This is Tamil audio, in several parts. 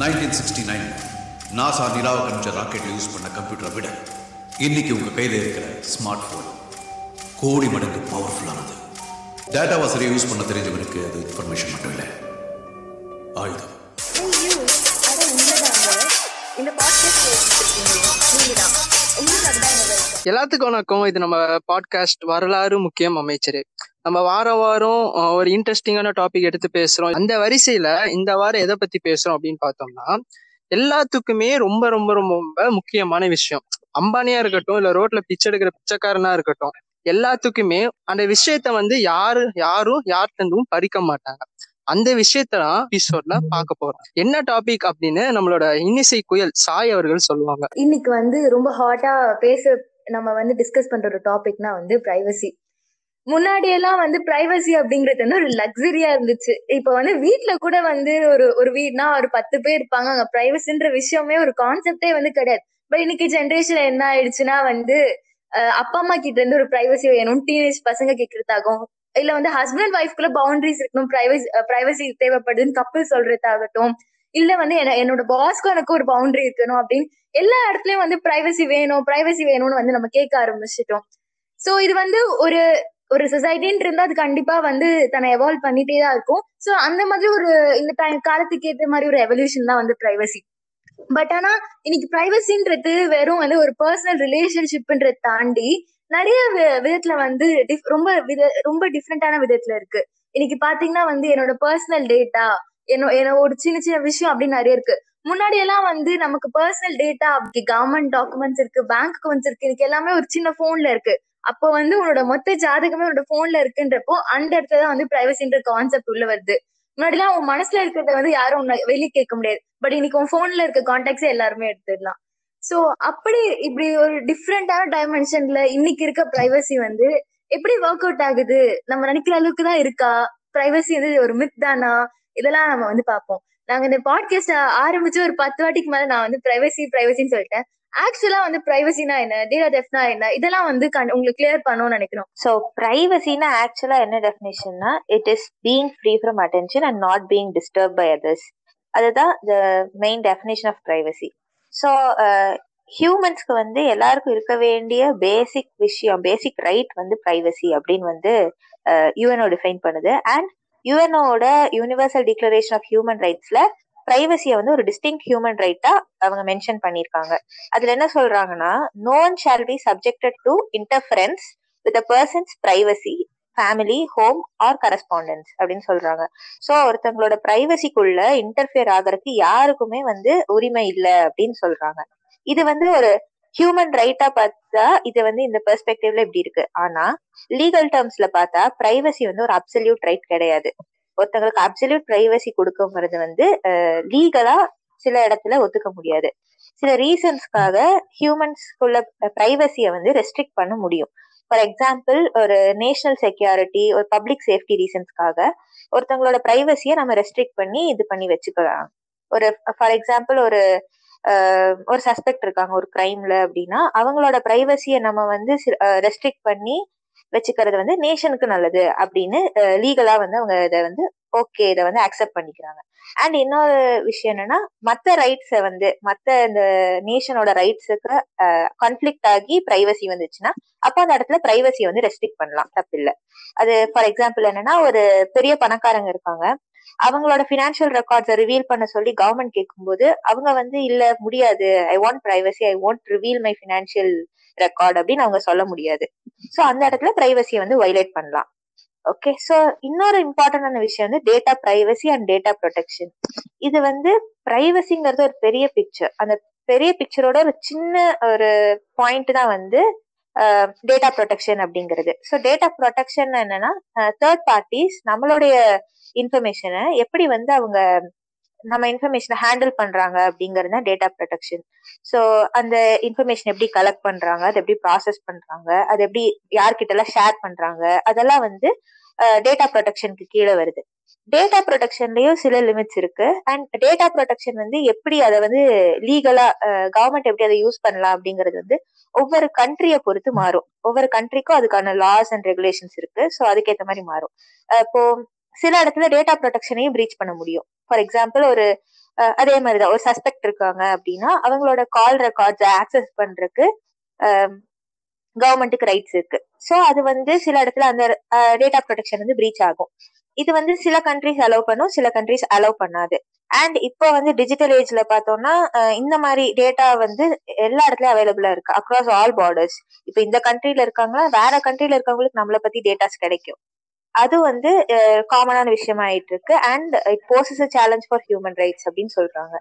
நைன்டீன் சிக்ஸ்டி நைன் நாசா நிலாவை கணிச்ச ராக்கெட்ல யூஸ் பண்ண கம்ப்யூட்டரை விட இன்னைக்கு உங்க கையில இருக்கிற ஸ்மார்ட் போன் கோடி மடங்கு பவர்ஃபுல்லானது டேட்டாவை சரியா யூஸ் பண்ண தெரிஞ்சவனுக்கு அது இன்ஃபர்மேஷன் மட்டும் இல்லை. ஆயுதம். இந்த பாட்காஸ்ட். எல்லாத்துக்கும் வணக்கம். இது நம்ம பாட்காஸ்ட் வரலாறு முக்கியம் அமைச்சர். நம்ம வாரம் வாரம் ஒரு இன்ட்ரெஸ்டிங்கான டாபிக் எடுத்து பேசுறோம். அந்த வரிசையில இந்த வாரம் எதை பத்தி பேசுறோம் அப்படின்னு பார்த்தோம்னா எல்லாத்துக்குமே ரொம்ப ரொம்ப ரொம்ப முக்கியமான விஷயம். அம்பானியா இருக்கட்டும் இல்ல ரோட்ல பிச்சை எடுக்கிற பிச்சைக்காரனா இருக்கட்டும் எல்லாத்துக்குமே அந்த விஷயத்த வந்து யாரு யாரும் யார்கிட்டந்தும் பறிக்க மாட்டாங்க. அந்த விஷயத்தான் எபிசோட்ல பார்க்க போறோம். என்ன டாபிக் அப்படின்னு நம்மளோட இன்னிசை புயல் சாய் அவர்கள் சொல்லுவாங்க. இன்னைக்கு வந்து ரொம்ப ஹாட்டா பேச நம்ம வந்து டிஸ்கஸ் பண்ற ஒரு டாபிக்னா வந்து பிரைவசி முன்னாடி எல்லாம் வந்து பிரைவசி அப்படிங்கிறது வந்து ஒரு லக்ஸரியா இருந்துச்சு. இப்ப வந்து வீட்டுல கூட வந்து ஒரு ஒரு வீட்னா ஒரு பத்து பேர் இருப்பாங்க. அங்க பிரைவசின்ற விஷயமே ஒரு கான்செப்டே வந்து கிடையாது. பட் இன்னைக்கு ஜென்ரேஷன் என்ன ஆயிடுச்சுன்னா வந்து அப்பா அம்மா கிட்ட இருந்து ஒரு பிரைவசி வேணும். டீனேஜ் பசங்க கேட்கறதாகும் இல்ல வந்து ஹஸ்பண்ட் ஒய்ஃப்குள்ள பவுண்டரிஸ் இருக்கணும். பிரைவசி பிரைவசி தேவைப்படுதுன்னு கப்பல் சொல்றதாகட்டும் இல்ல வந்து என்ன- என்னோட பாஸ்க்கும் எனக்கு ஒரு பவுண்டரி இருக்கணும் அப்படின்னு எல்லா இடத்துலயும் வந்து பிரைவசி வேணும் பிரைவசி வேணும்னு வந்து நம்ம கேட்க ஆரம்பிச்சிட்டோம். சோ இது வந்து ஒரு ஒரு சொசைட்டின்னு இருந்தா அது கண்டிப்பா வந்து தன்னை எவால்வ் பண்ணிட்டே தான் இருக்கும். சோ அந்த மாதிரி ஒரு இந்த டைம் காலத்துக்கு ஏற்ற மாதிரி ஒரு எவல்யூஷன் தான் வந்து பிரைவசி பட் ஆனா இன்னைக்கு பிரைவசின்றது வெறும் வந்து ஒரு பர்சனல் ரிலேஷன்ஷிப்ன்றத தாண்டி நிறைய வி- விதத்துல வந்து ரொம்ப வித ரொம்ப டிஃப்ரெண்டான விதத்துல இருக்கு. இன்னைக்கு பாத்தீங்கன்னா வந்து என்னோட பர்சனல் டேட்டா என்ன என்ன ஒரு சின்ன சின்ன விஷயம் அப்படின்னு நிறைய இருக்கு. முன்னாடி எல்லாம் வந்து நமக்கு பர்சனல் டேட்டா அப்படி கவர்மெண்ட் டாக்குமெண்ட்ஸ் இருக்கு பேங்க் அக்கௌண்ட்ஸ் இருக்கு இன்னைக்கு எல்லாமே ஒரு சின்ன போன்ல இருக்கு. அப்போ வந்து உன்னோட மொத்த ஜாதகமே உன்னோட போன்ல இருக்குன்றப்போ அந்த இடத்துல தான் வந்து பிரைவசின்ற கான்செப்ட் உள்ள வருது. முன்னாடிலாம் உன் மனசுல இருக்கிறத வந்து யாரும் உன்னை வெளியே கேட்க முடியாது. பட் இன்னைக்கு உன் போன்ல இருக்க கான்டாக்ட்ஸே எல்லாருமே எடுத்துடலாம். சோ அப்படி இப்படி ஒரு டிஃப்ரெண்டான டைமென்ஷன்ல இன்னைக்கு இருக்க பிரைவசி வந்து எப்படி ஒர்க் அவுட் ஆகுது? நம்ம நினைக்கிற அளவுக்கு தான் இருக்கா? பிரைவசி வந்து ஒரு மித் தானா? இதெல்லாம் நம்ம வந்து பார்ப்போம். நாங்க இந்த பாட்காஸ்ட் ஆரம்பிச்சு ஒரு பத்து வாட்டிக்கு மேல நான் வந்து பிரைவசி பிரைவசின்னு சொல்லிட்டேன். ஆக்சுவலா வந்து பிரைவசினா என்ன? டேட்டா டெஃப்னா என்ன? இதெல்லாம் வந்து கண்- உங்களுக்கு கிளியர் பண்ணணும்னு நினைக்கிறோம். ஸோ பிரைவசினா ஆக்சுவலா என்ன டெஃபினேஷன்னா it is being free from attention and not being disturb by others அதுதான் the main definition of privacy so ஹியூமன்ஸ்க்கு வந்து எல்லாருக்கும் இருக்க வேண்டிய பேசிக் விஷயம் பேசிக் ரைட் வந்து ப்ரைவசி அப்படின்னு வந்து யூஎன்ஓ டிஃபைன் பண்ணுது. அண்ட் யூஎன்ஓட யூனிவர்சல் டிக்ளரேஷன் ஆஃப் ஹியூமன் ரைட்ஸ்ல ப்ரைவசியை வந்து ஒரு டிஸ்டிங் ஹியூமன் ரைட்டா அவங்க மென்ஷன் பண்ணியிருக்காங்க அதுல என்ன சொல்றாங்கன்னா none shall be subjected to interference with a person's privacy family home or correspondence அப்படின்னு சொல்றாங்க. சோ ஒருத்தவங்களோட பிரைவசிக்குள்ள இன்டர்ஃபியர் ஆகிறதுக்கு யாருக்குமே வந்து உரிமை இல்லை அப்படின்னு சொல்றாங்க. இது வந்து ஒரு ஹியூமன் ரைட்டா பார்த்தா இது வந்து இந்த பெர்ஸ்பெக்டிவ்ல இப்படி இருக்கு. ஆனா லீகல் டேர்ம்ஸ்ல பார்த்தா பிரைவசி வந்து ஒரு அப்சல்யூட் ரைட் கிடையாது. ஒருத்தங்களுக்கு அப்சல்யூட் பிரைவசி கொடுக்கங்கிறது வந்து லீகலா சில இடத்துல ஒத்துக்க முடியாது. சில ரீசன்ஸ்க்காக ஹியூமன்ஸ்க்குள்ள பிரைவசியை வந்து ரெஸ்ட்ரிக்ட் பண்ண முடியும். ஃபார் எக்ஸாம்பிள் ஒரு நேஷனல் செக்யூரிட்டி ஒரு பப்ளிக் சேஃப்டி ரீசன்ஸ்க்காக ஒருத்தவங்களோட பிரைவசியை நம்ம ரெஸ்ட்ரிக்ட் பண்ணி இது பண்ணி வச்சுக்கலாம். ஒரு ஃபார் எக்ஸாம்பிள் ஒரு ஒரு சஸ்பெக்ட் இருக்காங்க ஒரு கிரைம்ல அப்படின்னா அவங்களோட பிரைவசியை நம்ம வந்து ரெஸ்ட்ரிக்ட் பண்ணி வச்சுக்கிறது வந்து நேஷனுக்கு நல்லது அப்படின்னு லீகலா வந்து அவங்க இதை வந்து ஓகே இதை வந்து அக்செப்ட் பண்ணிக்கிறாங்க. அண்ட் இன்னொரு விஷயம் என்னன்னா மத்த ரைட்ஸை வந்து மத்த இந்த நேஷனோட ரைட்ஸுக்கு கான்ஃபிளிக்ட் ஆகி பிரைவசி வந்துச்சுன்னா அப்ப அந்த இடத்துல பிரைவசியை வந்து ரெஸ்ட்ரிக்ட் பண்ணலாம். தப்பில்ல. அது ஃபார் எக்ஸாம்பிள் என்னன்னா ஒரு பெரிய பணக்காரங்க இருக்காங்க. அவங்களோட ஃபினான்ஷியல் ரெக்கார்ட்ஸை ரிவீல் பண்ண சொல்லி கவர்மெண்ட் கேட்கும்போது அவங்க வந்து இல்ல முடியாது. I want privacy I want reveal my financial record அப்படின்னு அவங்க சொல்ல முடியாது. ஸோ அந்த இடத்துல பிரைவசியை வந்து வைலேட் பண்ணலாம். ஓகே சோ இன்னொரு இம்பார்ட்டன்டான விஷயம் வந்து data privacy and data protection இது வந்து பிரைவசிங்கிறது ஒரு பெரிய பிக்சர் அந்த பெரிய பிக்சரோட ஒரு சின்ன ஒரு பாயிண்ட் தான் வந்து டேட்டா ப்ரொடெக்ஷன் அப்படிங்கிறது. ஸோ டேட்டா ப்ரொடெக்ஷன் என்னன்னா தேர்ட் பார்ட்டிஸ் நம்மளுடைய இன்ஃபர்மேஷனை எப்படி வந்து அவங்க நம்ம இன்ஃபர்மேஷனை ஹேண்டில் பண்றாங்க அப்படிங்கிறது தான் டேட்டா ப்ரொடெக்ஷன் ஸோ அந்த இன்ஃபர்மேஷன் எப்படி கலெக்ட் பண்றாங்க அதை எப்படி ப்ராசஸ் பண்றாங்க அது எப்படி யார்கிட்ட எல்லாம் ஷேர் பண்றாங்க அதெல்லாம் வந்து டேட்டா ப்ரொடெக்ஷனுக்கு கீழே வருது. டேட்டா ப்ரொடெக்ஷன்லயும் சில லிமிட்ஸ் இருக்கு. அண்ட் டேட்டா ப்ரொடெக்ஷன் வந்து எப்படி அதை வந்து லீகலா கவர்மெண்ட் எப்படி அதை யூஸ் பண்ணலாம் அப்படிங்கிறது வந்து ஒவ்வொரு கண்ட்ரியை பொறுத்து மாறும். ஒவ்வொரு கண்ட்ரிக்கும் அதுக்கான லாஸ் அண்ட் ரெகுலேஷன்ஸ் இருக்கு. ஸோ அதுக்கேற்ற மாதிரி மாறும். இப்போ சில இடத்துல டேட்டா ப்ரொடெக்ஷனையும் ப்ரீச் பண்ண முடியும். ஃபார் எக்ஸாம்பிள் ஒரு அதே மாதிரிதான். ஒரு சஸ்பெக்ட் இருக்காங்க அப்படின்னா அவங்களோட கால் ரெக்கார்ட்ஸ் ஆக்சஸ் பண்றதுக்கு கவர்மெண்ட்டுக்கு ரைட்ஸ் இருக்கு. ஸோ அது வந்து சில இடத்துல அந்த டேட்டா ப்ரொடெக்ஷன் வந்து பிரீச் ஆகும். இது வந்து சில கண்ட்ரிஸ் அலோவ் பண்ணும் சில கண்ட்ரிஸ் அலோவ் பண்ணாது. அண்ட் இப்போ வந்து டிஜிட்டல் ஏஜ்ல பார்த்தோம்னா இந்த மாதிரி டேட்டா வந்து எல்லா இடத்துலயும் அவைலபிளா இருக்கு. அக்ராஸ் ஆல் பார்டர்ஸ் இப்போ இந்த கண்ட்ரில இருக்காங்களா? வேற கண்ட்ரில இருக்கவங்களுக்கு நம்மளை பத்தி டேட்டாஸ் கிடைக்கும். அது வந்து காமனான விஷயம் ஆயிட்டு இருக்கு. And it poses a challenge for human rights அப்படின்னு சொல்றாங்க.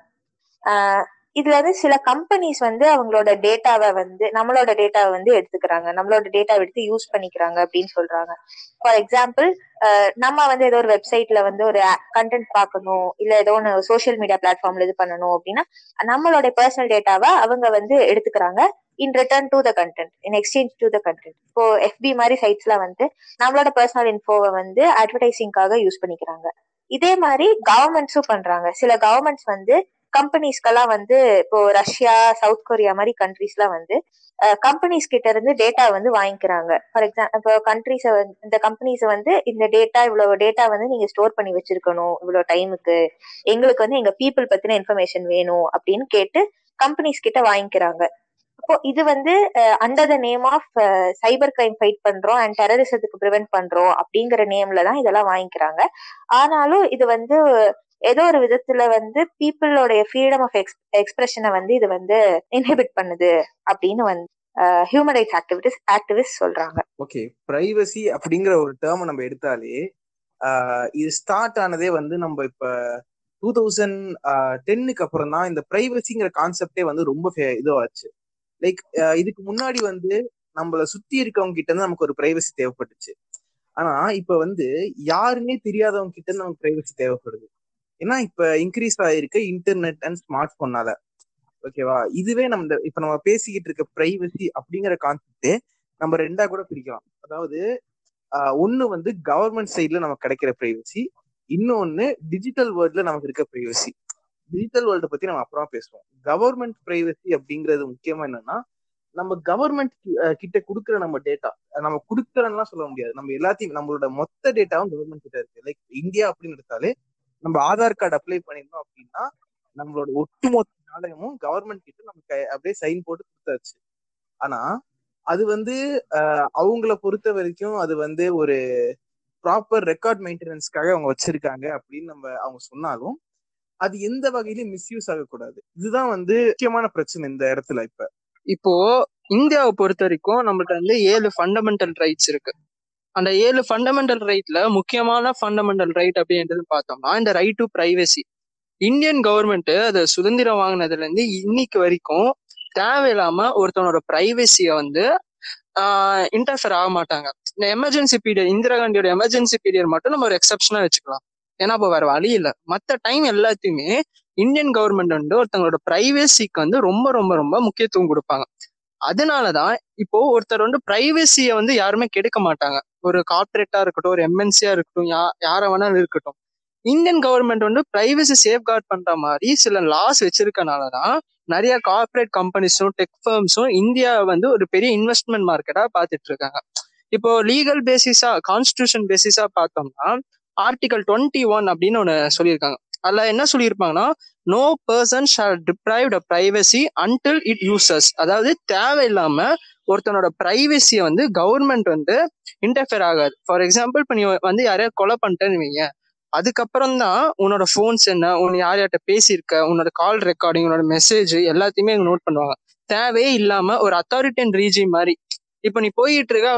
இதுல வந்து சில கம்பெனிஸ் வந்து அவங்களோட டேட்டாவை வந்து நம்மளோட டேட்டாவை வந்து எடுத்துக்கிறாங்க. நம்மளோட டேட்டாவை எடுத்து யூஸ் பண்ணிக்கிறாங்க அப்படின்னு சொல்றாங்க. ஃபார் எக்ஸாம்பிள் நம்ம வந்து ஏதோ ஒரு வெப்சைட்ல வந்து ஒரு கண்டென்ட் பார்க்கணும் இல்ல ஏதோ ஒன்று சோஷியல் மீடியா பிளாட்ஃபார்ம்ல இது பண்ணணும் அப்படின்னா நம்மளோட பர்சனல் டேட்டாவை அவங்க வந்து எடுத்துக்கிறாங்க in return to the content in exchange to the content இப்போ எஃபி மாதிரி சைட்ஸ்ல வந்து நம்மளோட பர்சனல் இன்ஃபோவை வந்து அட்வர்டைசிங்காக யூஸ் பண்ணிக்கிறாங்க. இதே மாதிரி கவர்மெண்ட்ஸும் பண்றாங்க. சில கவர்மெண்ட்ஸ் வந்து கம்பெனிஸ்க்கெல்லாம் வந்து இப்போ ரஷ்யா சவுத் கொரியா மாதிரி கண்ட்ரீஸ்லாம் வந்து கம்பெனிஸ் கிட்ட இருந்து டேட்டா வந்து வாங்கிக்கிறாங்க. ஃபார் எக்ஸாம்பிள் இப்போ கண்ட்ரிஸை இந்த கம்பெனிஸை வந்து இந்த டேட்டா இவ்வளவு டேட்டா வந்து நீங்க ஸ்டோர் பண்ணி வச்சிருக்கணும் இவ்வளவு டைமுக்கு. எங்களுக்கு வந்து எங்க பீப்புள் பத்தின இன்ஃபர்மேஷன் வேணும் அப்படின்னு கேட்டு கம்பெனிஸ் கிட்ட வாங்கிக்கிறாங்க. அப்போ இது வந்து under the name of cyber crime fight பண்றோம் அண்ட் டெரரிசத்துக்கு ப்ரிவென்ட் பண்றோம் அப்படிங்கிற நேம்ல தான் இதெல்லாம் வாங்கிக்கிறாங்க. ஆனாலும் இது வந்து ஏதோ ஒரு விதத்துல வந்து பீப்புளோடைய ஃப்ரீடம் ஆஃப் எக்ஸ் எக்ஸ்பிரஷனை வந்து இது வந்து இன்ஹிபிட் பண்ணுது அப்படின்னு வந்து ஹியூமன் ரைட்ஸ் ஆக்டிவிட்டிஸ் ஆக்டிவிஸ்ட் சொல்றாங்க. ஓகே பிரைவசி அப்படிங்கிற ஒரு டேர்ம் நம்ம எடுத்தாலே இது ஸ்டார்ட் ஆனதே வந்து நம்ம இப்ப டூ தௌசண்ட் டென்னுக்கு அப்புறம் தான் இந்த பிரைவசிங்கிற கான்செப்டே வந்து ரொம்ப இதுவாச்சு. லைக் இதுக்கு முன்னாடி வந்து நம்மள சுத்தி இருக்கவங்க கிட்ட இருந்து நமக்கு ஒரு பிரைவசி தேவைப்பட்டுச்சு. ஆனா இப்ப வந்து யாருன்னே தெரியாதவங்க கிட்ட இருந்து நமக்கு பிரைவசி தேவைப்படுது. ஏன்னா இப்ப இன்க்ரீஸ் ஆயிருக்கு இன்டர்நெட் அண்ட் ஸ்மார்ட் போனால ஓகேவா இதுவே நம்ம இப்ப நம்ம பேசிக்கிட்டு இருக்க பிரைவசி அப்படிங்கிற கான்செப்டே நம்ம ரெண்டா கூட பிரிக்கலாம். அதாவது ஒன்னு வந்து கவர்மெண்ட் சைட்ல நமக்கு கிடைக்கிற பிரைவசி இன்னொன்னு டிஜிட்டல் வேர்ல்ட்ல நமக்கு இருக்க பிரைவசி டிஜிட்டல் வேர்ல்ட பத்தி நம்ம அப்புறமா பேசுவோம். கவர்மெண்ட் பிரைவசி அப்படிங்கிறது முக்கியமா என்னன்னா நம்ம கவர்மெண்ட் கிட்ட கொடுக்குற நம்ம டேட்டா நம்ம கொடுக்குறோம்லாம் சொல்ல முடியாது. நம்ம எல்லாத்தையும் நம்மளோட மொத்த டேட்டாவும் கவர்மெண்ட் கிட்ட இருக்கு. லைக் இந்தியா அப்படின்னு எடுத்தாலே நம்ம ஆதார் கார்டு அப்ளை பண்ணிருந்தோம் அப்படின்னா நம்மளோட ஒட்டுமொத்த ஆலயமும் கவர்மெண்ட் கிட்ட நமக்கு அப்படியே சைன் போட்டு கொடுத்தாச்சு. ஆனா அது வந்து அவங்கள பொறுத்த வரைக்கும் அது வந்து ஒரு ப்ராப்பர் ரெக்கார்ட் மெயின்டெனன்ஸ்க்காக அவங்க வச்சிருக்காங்க அப்படின்னு நம்ம அவங்க சொன்னாலும் அது எந்த வகையிலும் மிஸ்யூஸ் ஆகக்கூடாது. இதுதான் வந்து முக்கியமான பிரச்சனை இந்த இடத்துல இப்ப. இப்போ இந்தியாவை பொறுத்த வரைக்கும் நம்மள்ட்ட வந்து ஏழு ஃபண்டமெண்டல் ரைட்ஸ் இருக்கு. அந்த ஏழு ஃபண்டமெண்டல் ரைட்ல முக்கியமான ஃபண்டமெண்டல் ரைட் அப்படின்றது பார்த்தோம்னா இந்த right to privacy Indian government அது சுதந்திரம் வாங்கினதுல இருந்து இன்னைக்கு வரைக்கும் தேவையில்லாம ஒருத்தனோட பிரைவசிய வந்து இன்டர்ஃபியர் ஆக மாட்டாங்க. இந்த எமர்ஜென்சி பீரியட் இந்திரா காந்தியோட எமர்ஜென்சி பீரியட் மட்டும் நம்ம ஒரு எக்ஸப்ஷனா வச்சுக்கலாம். ஏன்னா இப்போ வேற வழி இல்லை. மற்ற டைம் எல்லாத்தையுமே இந்தியன் கவர்மெண்ட் வந்து ஒருத்தங்களோட பிரைவேசிக்கு வந்து ரொம்ப ரொம்ப ரொம்ப முக்கியத்துவம் கொடுப்பாங்க. அதனாலதான் இப்போ ஒருத்தர் வந்து பிரைவேசியை வந்து யாருமே கெடுக்க மாட்டாங்க. ஒரு கார்பரேட்டா இருக்கட்டும் ஒரு எம்என்சியா இருக்கட்டும் யா யாரை வேணாலும் இருக்கட்டும். இந்தியன் கவர்மெண்ட் வந்து பிரைவசி சேஃப்கார்ட் பண்ற மாதிரி சில லாஸ் வச்சிருக்கனாலதான் நிறைய கார்பரேட் கம்பெனிஸும் டெக் ஃபர்ம்ஸும் இந்தியா வந்து ஒரு பெரிய இன்வெஸ்ட்மெண்ட் மார்க்கெட்டா பார்த்துட்டு இருக்காங்க. இப்போ லீகல் பேசிஸா கான்ஸ்டியூஷன் பேசிஸா பார்த்தோம்னா ஆர்டிகல் டுவெண்ட்டி ஒன் அப்படின்னு ஒன்று சொல்லியிருக்காங்க. அதில் என்ன சொல்லியிருப்பாங்கன்னா no person shall deprived a privacy until it uses அதாவது தேவையில்லாம ஒருத்தனோட ப்ரைவசியை வந்து கவர்மெண்ட் வந்து இன்டர்ஃபியர் ஆகாது. ஃபார் எக்ஸாம்பிள் இப்போ நீ வந்து யாரையா கொலை பண்ணிட்டேன்னு வைங்க. அதுக்கப்புறம் தான் உன்னோட ஃபோன்ஸ் என்ன உன் யார் யார்கிட்ட பேசியிருக்க உன்னோட கால் ரெக்கார்டிங் உன்னோட மெசேஜ் எல்லாத்தையுமே நோட் பண்ணுவாங்க. தேவையே இல்லாம ஒரு அத்தாரிட்டியன் ரீஜி மாதிரி. இப்போ நீ போயிட்டு இருக்க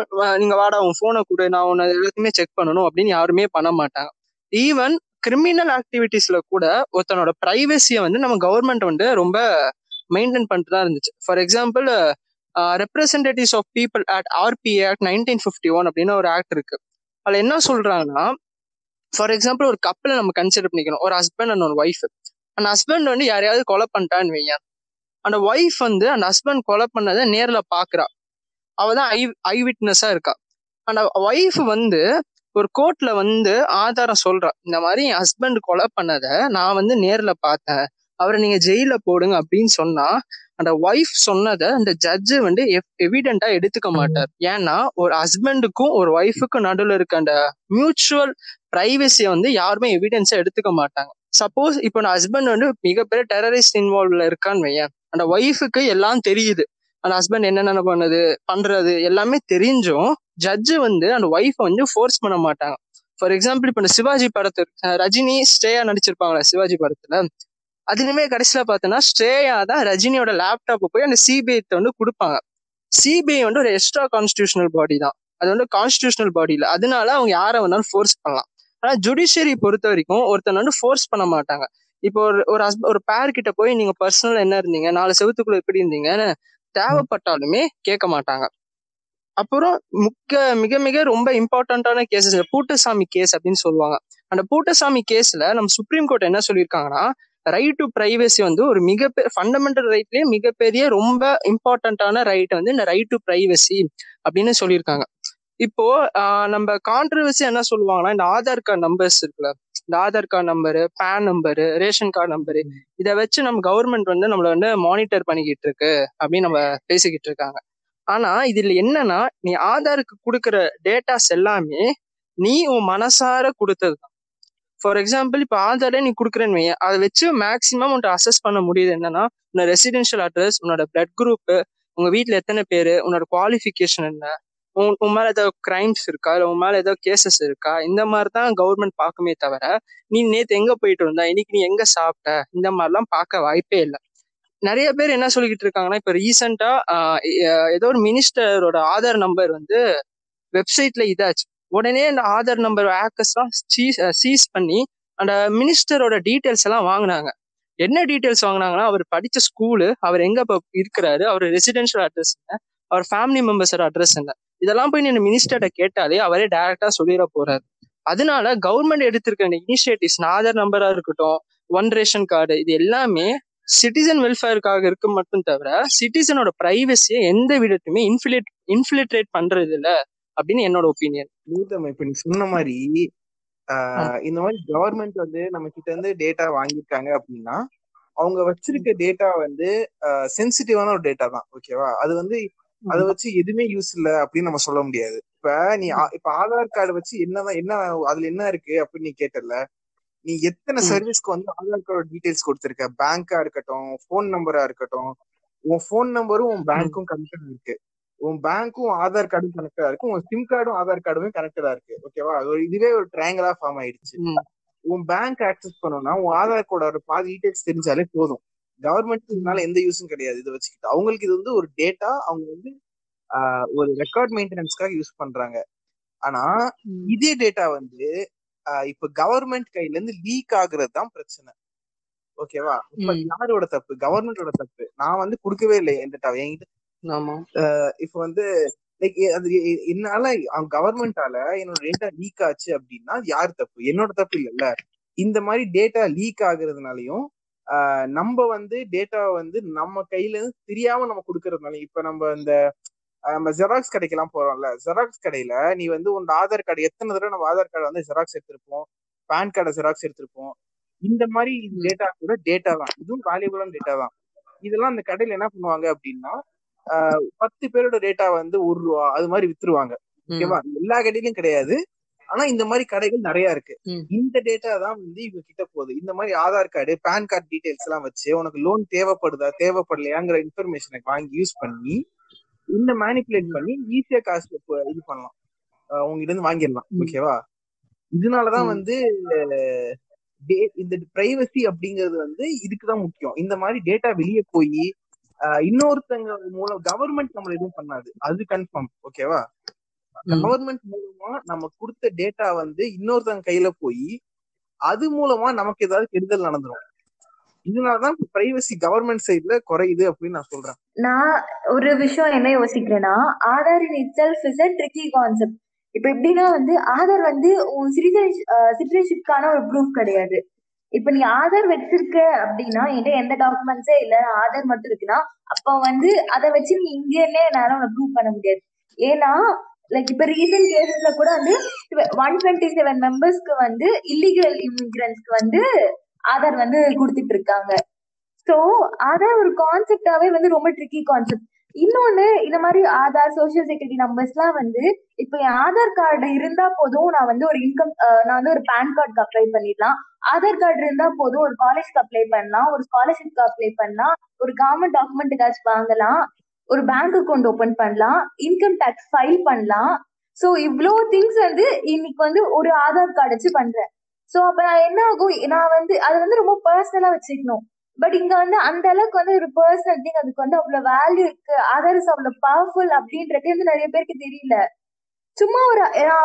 நீங்க வாடா உன் ஃபோனை கொடு நான் உன்னை எல்லாத்தையுமே செக் பண்ணணும் அப்படின்னு யாருமே பண்ண மாட்டாங்க. ஈவன் கிரிமினல் ஆக்டிவிட்டீஸ்ல கூட ஒருத்தனோட பிரைவசியை வந்து நம்ம கவர்மெண்ட் வந்து ரொம்ப மெயின்டைன் பண்ணிட்டு தான் இருந்துச்சு. For example representatives of people at RP act nineteen fifty one அப்படின்னு ஒரு ஆக்ட் இருக்கு. அதில் என்ன சொல்றாங்கன்னா ஃபார் எக்ஸாம்பிள் ஒரு கப்பலை நம்ம கன்சிடர் பண்ணிக்கணும். ஒரு ஹஸ்பண்ட் அண்ட் ஒரு ஒய்ஃப் அந்த ஹஸ்பண்ட் வந்து யாரையாவது கொலை பண்ணிட்டான்னு வையன். அந்த ஒய்ஃப் வந்து அந்த ஹஸ்பண்ட் கொலை பண்ணதை நேரில் பார்க்குறா அவள் தான் ஐ ஐ விட்னஸாக இருக்கா. அந்த ஒய்ஃப் வந்து ஒரு கோர்ட்ல வந்து ஆதாரம் சொல்றா. இந்த மாதிரி என் ஹஸ்பண்ட் கொலை பண்ணதை நான் வந்து நேர்ல பார்த்தேன். அவரை நீங்க ஜெயிலில் போடுங்க அப்படின்னு சொன்னா அந்த ஒய்ஃப் சொன்னதை அந்த ஜட்ஜு வந்து எவிடென்டா எடுத்துக்க மாட்டார். ஏன்னா ஒரு ஹஸ்பண்டுக்கும் ஒரு ஒய்ஃபுக்கும் நடுவில் இருக்க அந்த மியூச்சுவல் பிரைவசியை வந்து யாருமே எவிடன்ஸா எடுத்துக்க மாட்டாங்க. சப்போஸ் இப்போ நான் ஹஸ்பண்ட் வந்து மிகப்பெரிய டெரரிஸ்ட் இன்வால்வ்ல இருக்கான்னு வையேன். அந்த ஒய்ஃபுக்கு எல்லாம் தெரியுது. அந்த ஹஸ்பண்ட் என்னென்ன பண்ணுது பண்றது எல்லாமே தெரிஞ்சும் ஜட்ஜு வந்து அந்த ஒய்ஃபை வந்து ஃபோர்ஸ் பண்ண மாட்டாங்க. ஃபார் எக்ஸாம்பிள் இப்போ இந்த சிவாஜி படத்து ரஜினி ஸ்ரேயா நடிச்சிருப்பாங்களே சிவாஜி படத்துல அதுலயுமே கடைசியில பார்த்தோன்னா ஸ்ட்ரேயா தான் ரஜினியோட லேப்டாப்பை போய் அந்த சிபிஐ வந்து கொடுப்பாங்க. சிபிஐ வந்து ஒரு எக்ஸ்ட்ரா கான்ஸ்டியூஷனல் பாடி தான். அது வந்து கான்ஸ்டியூஷனல் பாடி இல்லை. அதனால அவங்க யாரை வேணாலும் ஃபோர்ஸ் பண்ணலாம். ஆனால் ஜுடிஷியரி பொறுத்த வரைக்கும் ஒருத்தன் வந்து ஃபோர்ஸ் பண்ண மாட்டாங்க. இப்போ ஒரு ஒரு ஹஸ்பண்ட் ஒரு பேர் கிட்ட போய் நீங்க பர்சனல் என்ன இருந்தீங்க? நாலு செவத்துக்குள்ள எப்படி இருந்தீங்கன்னு தேவைப்பட்டாலுமே கேட்க மாட்டாங்க. அப்புறம் முக்க மிக மிக ரொம்ப இம்பார்ட்டண்ட்டான கேசஸ் பூட்டசாமி கேஸ் அப்படின்னு சொல்லுவாங்க. அந்த பூட்டசாமி கேஸ்ல நம்ம சுப்ரீம் கோர்ட் என்ன சொல்லியிருக்காங்கன்னா ரைட் டு பிரைவசி வந்து ஒரு மிக ஃபண்டமெண்டல் ரைட்லயே மிகப்பெரிய ரொம்ப இம்பார்ட்டண்ட்டான ரைட் வந்து இந்த ரைட் டு பிரைவசி அப்படின்னு சொல்லியிருக்காங்க. இப்போ நம்ம கான்ட்ரவர்சி என்ன சொல்லுவாங்கன்னா இந்த ஆதார் கார்டு நம்பர்ஸ் இருக்குல்ல இந்த Aadhaar card number PAN number ration card number இதை வச்சு நம்ம கவர்மெண்ட் வந்து நம்மள வந்து மானிட்டர் பண்ணிக்கிட்டு இருக்கு அப்படின்னு நம்ம பேசிக்கிட்டு இருக்காங்க. ஆனா இதுல என்னன்னா நீ ஆதாருக்கு கொடுக்குற டேட்டாஸ் எல்லாமே நீ உன் மனசார கொடுத்தது தான் ஃபார் எக்ஸாம்பிள் இப்போ ஆதாரே நீ கொடுக்குறேன்னு வையன் அதை வச்சு மேக்ஸிமம் உன்ட்ட அசஸ் பண்ண முடியுது என்னன்னா உன்னோட ரெசிடென்ஷியல் அட்ரஸ் உன்னோட பிளட் குரூப்பு உங்க வீட்ல எத்தனை பேரு உன்னோட குவாலிஃபிகேஷன் என்ன உன் உன் மேல ஏதாவது கிரைம்ஸ் இருக்கா இல்லை உன் மேல ஏதாவது கேசஸ் இருக்கா இந்த மாதிரி தான் கவர்மெண்ட் பார்க்குமே தவிர நீ நேத்து எங்க போயிட்டு இருந்தா இன்னைக்கு நீ எங்க சாப்பிட்ட இந்த மாதிரிலாம் பார்க்க வாய்ப்பே இல்லை. நிறைய பேர் என்ன சொல்லிக்கிட்டு இருக்காங்கன்னா இப்போ ரீசெண்டாக ஏதோ ஒரு மினிஸ்டரோட ஆதார் நம்பர் வந்து வெப்சைட்ல இதாச்சு. உடனே அந்த ஆதார் நம்பர் ஆக்கர்ஸ்லாம் சீஸ் சீஸ் பண்ணி அந்த மினிஸ்டரோட டீட்டெயில்ஸ் எல்லாம் வாங்கினாங்க. என்ன டீட்டெயில்ஸ் வாங்கினாங்கன்னா அவர் படித்த ஸ்கூலு அவர் எங்க இப்போ இருக்கிறாரு அவர் ரெசிடென்ஷியல் அட்ரஸ் என்ன அவர் ஃபேமிலி மெம்பர்ஸோட அட்ரஸ் என்ன. இதெல்லாம் போய் நீங்க மினிஸ்டர்கிட்ட கேட்டாலே அவரே டைரக்டா சொல்லிட போறாரு. அதனால கவர்மெண்ட் எடுத்திருக்க இந்த இனிஷியேட்டிவ்ஸ் ஆதார் நம்பரா இருக்கட்டும் ஒன் ரேஷன் கார்டு இது எல்லாமே சிட்டிசன் வெல்ஃபேருக்காக இருக்கு மட்டும் தவிர சிட்டிசனோட ப்ரைவசியை எந்த விதத்துமே இன்ஃபிலேட் இன்ஃபில்ட்ரேட் பண்றது இல்ல அப்படின்னு என்னோட ஒப்பீனியன் கௌதம் இப்ப நீ சொன்ன மாதிரி இந்த மாதிரி கவர்மெண்ட் வந்து நம்ம கிட்ட இருந்து டேட்டா வாங்கியிருக்காங்க அப்படின்னா அவங்க வச்சிருக்க டேட்டா வந்து சென்சிட்டிவான ஒரு டேட்டா தான் ஓகேவா அது வந்து அதை வச்சு எதுவுமே யூஸ் இல்ல அப்படின்னு நம்ம சொல்ல முடியாது. இப்ப நீ இப்ப ஆதார் கார்டு வச்சு என்னதான் என்ன அதுல என்ன இருக்கு அப்படின்னு நீ கேட்டல நீ எத்தனை. சர்வீஸ்க்கு வந்து ஆதார் கார்டு டீடைல்ஸ் கொடுத்திருக்க? பேங்கா இருக்கட்டும் ஃபோன் நம்பரா இருக்கட்டும் உன் ஃபோன் நம்பரும் உன் பேங்க்கும் கனெக்டட் இருக்கு. உன் பேங்க்கும் ஆதார் கார்டும் கனெக்டடா இருக்கு. உன் சிம் கார்டும் ஆதார் கார்டுமே கனெக்டடா இருக்கு. ஓகேவா ஒரு இதுவே ஒரு ட்ரையாங்கிளா ஃபார்ம் ஆயிடுச்சு. உன் பேங்க் ஆக்சஸ் பண்ணணும்னா உன் ஆதார் கோடோட பாதி டீடைல்ஸ் தெரிஞ்சாலே போதும். கவர்மெண்ட் இதனால எந்த யூஸும் கிடையாது. இதை வச்சுக்கிட்டு. அவங்களுக்கு இது வந்து ஒரு டேட்டா அவங்க வந்து ஒரு ரெக்கார்ட் மெயின்டெனன்ஸ்க்காக யூஸ் பண்றாங்க. ஆனா இதே டேட்டா வந்து இப்ப கவர்மெண்ட் கையில இருந்து லீக் ஆகுறது தான் பிரச்சனை. ஓகேவா இப்ப. யாரோட தப்பு? கவர்மெண்டோட தப்பு. நான் வந்து கொடுக்கவே இல்லை என் டேட்டா என்கிட்ட இப்ப வந்து லைக் அது என்னால கவர்மெண்டால என்னோட டேட்டா லீக் ஆச்சு அப்படின்னா அது யார் தப்பு? என்னோட தப்பு இல்லைல்ல. இந்த மாதிரி டேட்டா லீக் ஆகுறதுனாலயும் நம்ம வந்து டேட்டா வந்து நம்ம கையில இருந்து தெரியாம நம்ம கொடுக்கறதுனால இப்ப நம்ம இந்த நம்ம ஜெராக்ஸ் கடைக்கெல்லாம் போறோம்ல. ஜெராக்ஸ் கடையில நீ வந்து உன் ஆதார் கார்டு எத்தனை தடவை நம்ம ஆதார் கார்டு வந்து ஜெராக்ஸ் எடுத்திருப்போம்? பேன் கார்டை ஜெராக்ஸ் எடுத்திருப்போம். இந்த மாதிரி டேட்டா கூட டேட்டா தான். இதுவும் வேல்யூபிளான டேட்டா தான். இதெல்லாம் அந்த கடையில என்ன பண்ணுவாங்க அப்படின்னா பத்து பேரோட டேட்டா வந்து ஒரு ரூபா அது மாதிரி வித்துருவாங்க. ஓகேவா? எல்லா கடையிலும் கிடையாது. ஆனா இந்த மாதிரி கடைகள் நிறைய இருக்கு. இந்த டேட்டா தான் வந்து இவங்க கிட்ட போகுது. இந்த மாதிரி Aadhaar card PAN card details எல்லாம் வச்சு உனக்கு லோன் தேவைப்படுதா தேவைப்படலையாங்கிற இன்ஃபர்மேஷனை வாங்கி யூஸ் பண்ணி இந்த மேனிப்புலேட் பண்ணி ஈஸியா காசு இது பண்ணலாம். உங்ககிட்ட இருந்து வாங்கிடலாம். ஓகேவா? இதனாலதான். வந்து இந்த பிரைவசி அப்படிங்கிறது வந்து இதுக்குதான் முக்கியம். இந்த மாதிரி டேட்டா வெளியே போய் இன்னொருத்தங்க மூலம் கவர்மெண்ட் நம்மள எதுவும் பண்ணாது. அது கன்ஃபார்ம் ஓகேவா. கவர்மெண்ட் மூலமா நம்ம கொடுத்த டேட்டா வந்து இன்னொருத்தங்க கையில போய் அது மூலமா நமக்கு ஏதாவது கெடுதல் நடந்துரும். இதனாலதான் பிரைவசி கவர்மெண்ட் சைடுல குறையுது அப்படின்னு நான் சொல்றேன். நான் ஒரு விஷயம் என்ன யோசிக்கிறேன்னா Aadhaar in itself is a tricky concept இப்ப எப்படின்னா வந்து ஆதார் வந்து உன் சிட்டிசன் சிட்டிசன்ஷிப்கான ஒரு ப்ரூஃப் கிடையாது. இப்ப நீ ஆதார் வச்சிருக்க அப்படின்னா என்கிட்ட எந்த டாக்குமெண்ட்ஸே இல்ல ஆதார் மட்டும் இருக்குன்னா அப்ப வந்து அதை வச்சு நீ இந்தியன்னே என்னால உன்னை ப்ரூவ் பண்ண முடியாது. ஏன்னா லைக் இப்ப ரீசன்ட் கேசஸ்ல கூட வந்து ஒன் டுவெண்ட்டி செவன் மெம்பர்ஸ்க்கு வந்து இல்லீகல் இமிகிரன்ஸ்க்கு வந்து ஆதார் வந்து கொடுத்துட்டு இருக்காங்க. சோ ஆதார் ஒரு கான்செப்டாவே வந்து ரொம்ப ட்ரிக்கி கான்செப்ட் இன்னொன்னு இந்த மாதிரி ஆதார் சோசியல் செக்யூரிட்டி நம்பர்ஸ் எல்லாம் வந்து இப்ப என் ஆதார் கார்டு இருந்தா போதும் நான் வந்து ஒரு இன்கம் நான் வந்து ஒரு பேன் கார்டுக்கு அப்ளை பண்ணிடலாம். ஆதார் கார்டு இருந்தா போதும் ஒரு காலேஜ்க்கு அப்ளை பண்ணலாம். ஒரு ஸ்காலர்ஷிப்க்கு அப்ளை பண்ணலாம். ஒரு கவர்மெண்ட் டாக்குமெண்ட் ஏதாச்சும் வாங்கலாம். ஒரு பேங்க் அக்கௌண்ட் ஓபன் பண்ணலாம். இன்கம் டேக்ஸ் ஃபைல் பண்ணலாம். சோ இவ்வளோ திங்ஸ் வந்து இன்னைக்கு வந்து ஒரு ஆதார் கார்டு வச்சு பண்றேன். சோ அப்ப நான் என்ன ஆகும் நான் வந்து அதை வந்து ரொம்ப பர்சனலா வச்சுக்கணும். பட் இங்க வந்து அந்த அளவுக்கு வந்து ஒரு பர்சனல் திங் அதுக்கு வந்து அவ்வளவு வேல்யூ இருக்கு. ஆதார் இஸ் அவ்வளவு பவர்ஃபுல் அப்படின்றதே வந்து நிறைய பேருக்கு தெரியல. சும்மா ஒரு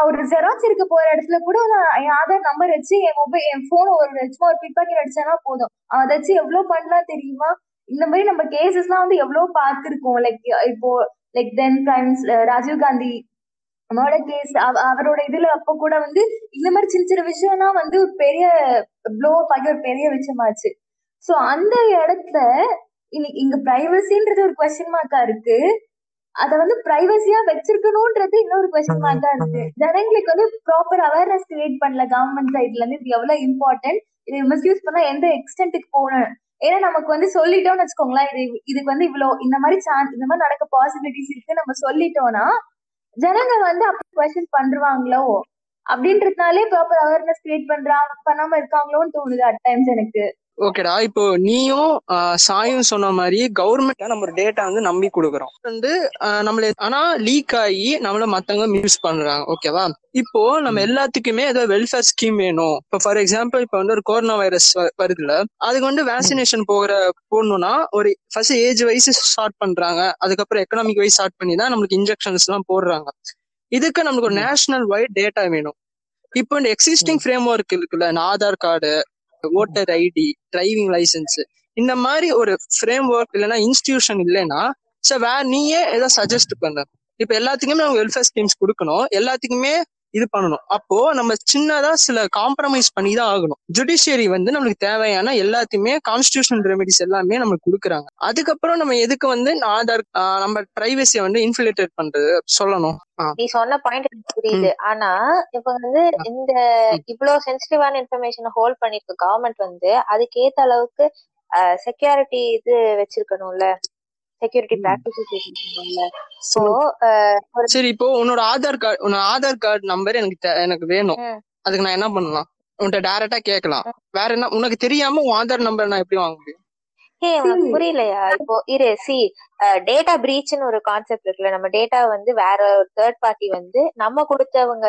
ஒரு ஜெராக்ஸ் இருக்க போற இடத்துல கூட நான் என் ஆதார் நம்பர் வச்சு என் மொபைல் என் போன் ஒரு சும்மா ஒரு பிக் பாக்கெட் அடிச்சானா போதும். அதை வச்சு எவ்வளவு பண்ணலாம் தெரியுமா? இந்த மாதிரி நம்ம கேசஸ் எல்லாம் வந்து எவ்வளவு பார்த்திருக்கோம்? லைக் இப்போ like then primes Rajiv Gandhi அவரோட கேஸ் அவரோட இதுல அப்ப கூட வந்து இந்த மாதிரி சின்ன சின்ன விஷயம்லாம் வந்து ஒரு பெரிய ப்ளோ ஆகி ஒரு பெரிய விஷயமாச்சு. சோ அந்த இடத்துல இன்னைக்கு இங்க பிரைவசின்றது ஒரு கொஸ்டின் மார்க்கா இருக்கு. அத வந்து பிரைவசியா வச்சிருக்கணும்ன்றது இன்னொரு கொஸ்டின் மார்க்கா இருக்கு. ஜனங்களுக்கு வந்து ப்ராப்பர் அவேர்னஸ் கிரியேட் பண்ணல கவர்மெண்ட் சைட்ல இருந்து. இது எவ்வளவு இம்பார்ட்டன்ட் இதை மிஸ்யூஸ் பண்ணா எந்த எக்ஸ்டென்ட்டுக்கு போகணும்? ஏன்னா நமக்கு வந்து சொல்லிட்டோம்னு வச்சுக்கோங்களேன். இது இதுக்கு வந்து இவ்வளவு இந்த மாதிரி சான்ஸ் இந்த மாதிரி நடக்க பாசிபிலிட்டிஸ் இருக்கு நம்ம சொல்லிட்டோம்னா ஜனங்க வந்து அப்படி கொஸ்டின் பண்றாங்களோ அப்படின்றதுனாலே ப்ராப்பர் அவேர்னஸ் கிரியேட் பண்றாங்க பண்ணாம இருக்காங்களோன்னு தோணுது அட் டைம்ஸ் எனக்கு. ஓகேடா. இப்போ நீயும் சாயும் சொன்ன மாதிரி கவர்மெண்ட் நம்ம ஒரு டேட்டா வந்து நம்பி கொடுக்குறோம். வந்து நம்மள ஆனா லீக் ஆகி நம்மள மத்தவங்க மிஸ் பண்றாங்க. ஓகேவா இப்போ நம்ம எல்லாத்துக்குமே ஏதோ வெல்ஃபேர் ஸ்கீம் வேணும். இப்போ ஃபார் எக்ஸாம்பிள் இப்போ வந்து ஒரு கொரோனா வைரஸ் வருதுல. அதுக்கு வந்து வேக்சினேஷன் போகிற போடணும்னா ஒரு ஃபர்ஸ்ட் ஏஜ் வைஸ் ஸ்டார்ட் பண்றாங்க. அதுக்கப்புறம் எக்கனாமிக் வைஸ் ஸ்டார்ட் பண்ணி தான் நம்மளுக்கு இன்ஜெக்ஷன்ஸ் எல்லாம் போடுறாங்க. இதுக்கு நம்மளுக்கு ஒரு நேஷனல் வைட் டேட்டா வேணும். இப்போ இந்த எக்ஸிஸ்டிங் ஃப்ரேம் ஒர்க் இருக்குல்ல Aadhaar card voter ID driving licence இந்த மாதிரி ஒரு ஃப்ரேம் ஒர்க் இல்லைன்னா இன்ஸ்டிடியூஷன் இல்லைன்னா சார் வேற நீயே ஏதாவது சஜஸ்ட் பண்ண. இப்ப எல்லாத்துக்குமே நம்ம வெல்ஃபேர் ஸ்கீம்ஸ் கொடுக்கணும். எல்லாத்துக்குமே இது பண்ணணும். அப்போ நம்ம சின்னதா சில காம்ப்ரமைஸ் பண்ணி தான் ஆகணும். ஜுடிஷியரி வந்து நம்மளுக்கு தேவையான எல்லாத்தையுமே கான்ஸ்டியூஷன் ரெமெடிஸ் எல்லாமே நம்மளுக்கு கொடுக்குறாங்க. அதுக்கப்புறம் நம்ம எதுக்கு வந்து ஆதார் நம்ம பிரைவசியை வந்து இன்ஃபிலேட்டட் பண்றது சொல்லணும். நீ சொன்ன பாயிண்ட் புரியுது. ஆனா இப்ப வந்து இந்த இவ்வளவு சென்சிட்டிவான இன்ஃபர்மேஷன் ஹோல்ட் பண்ணிருக்க கவர்மெண்ட் வந்து அதுக்கு ஏத்த அளவுக்கு செக்யூரிட்டி இது வச்சிருக்கணும்ல. செக்யூரிட்டி பிராக்டிசஸ் சோ சரி இப்போ உன்னோட ஆதார் கார்டு உன்னோட ஆதார் கார்டு நம்பர் எனக்கு எனக்கு வேணும். அதுக்கு நான் என்ன பண்ணலாம்? உன்கிட்ட டைரக்டா கேட்கலாம். வேற என்ன உனக்கு தெரியாம உன் ஆதார் நம்பர் நான் எப்படி வாங்க முடியும்? ஏ உனக்கு புரியலையா? இப்போ இரு சி டேட்டா பிரீச்னு ஒரு கான்செப்ட் இருக்குல்ல. நம்ம டேட்டா வந்து வேற ஒரு தேர்ட் பார்ட்டி வந்து நம்ம கொடுத்தவங்க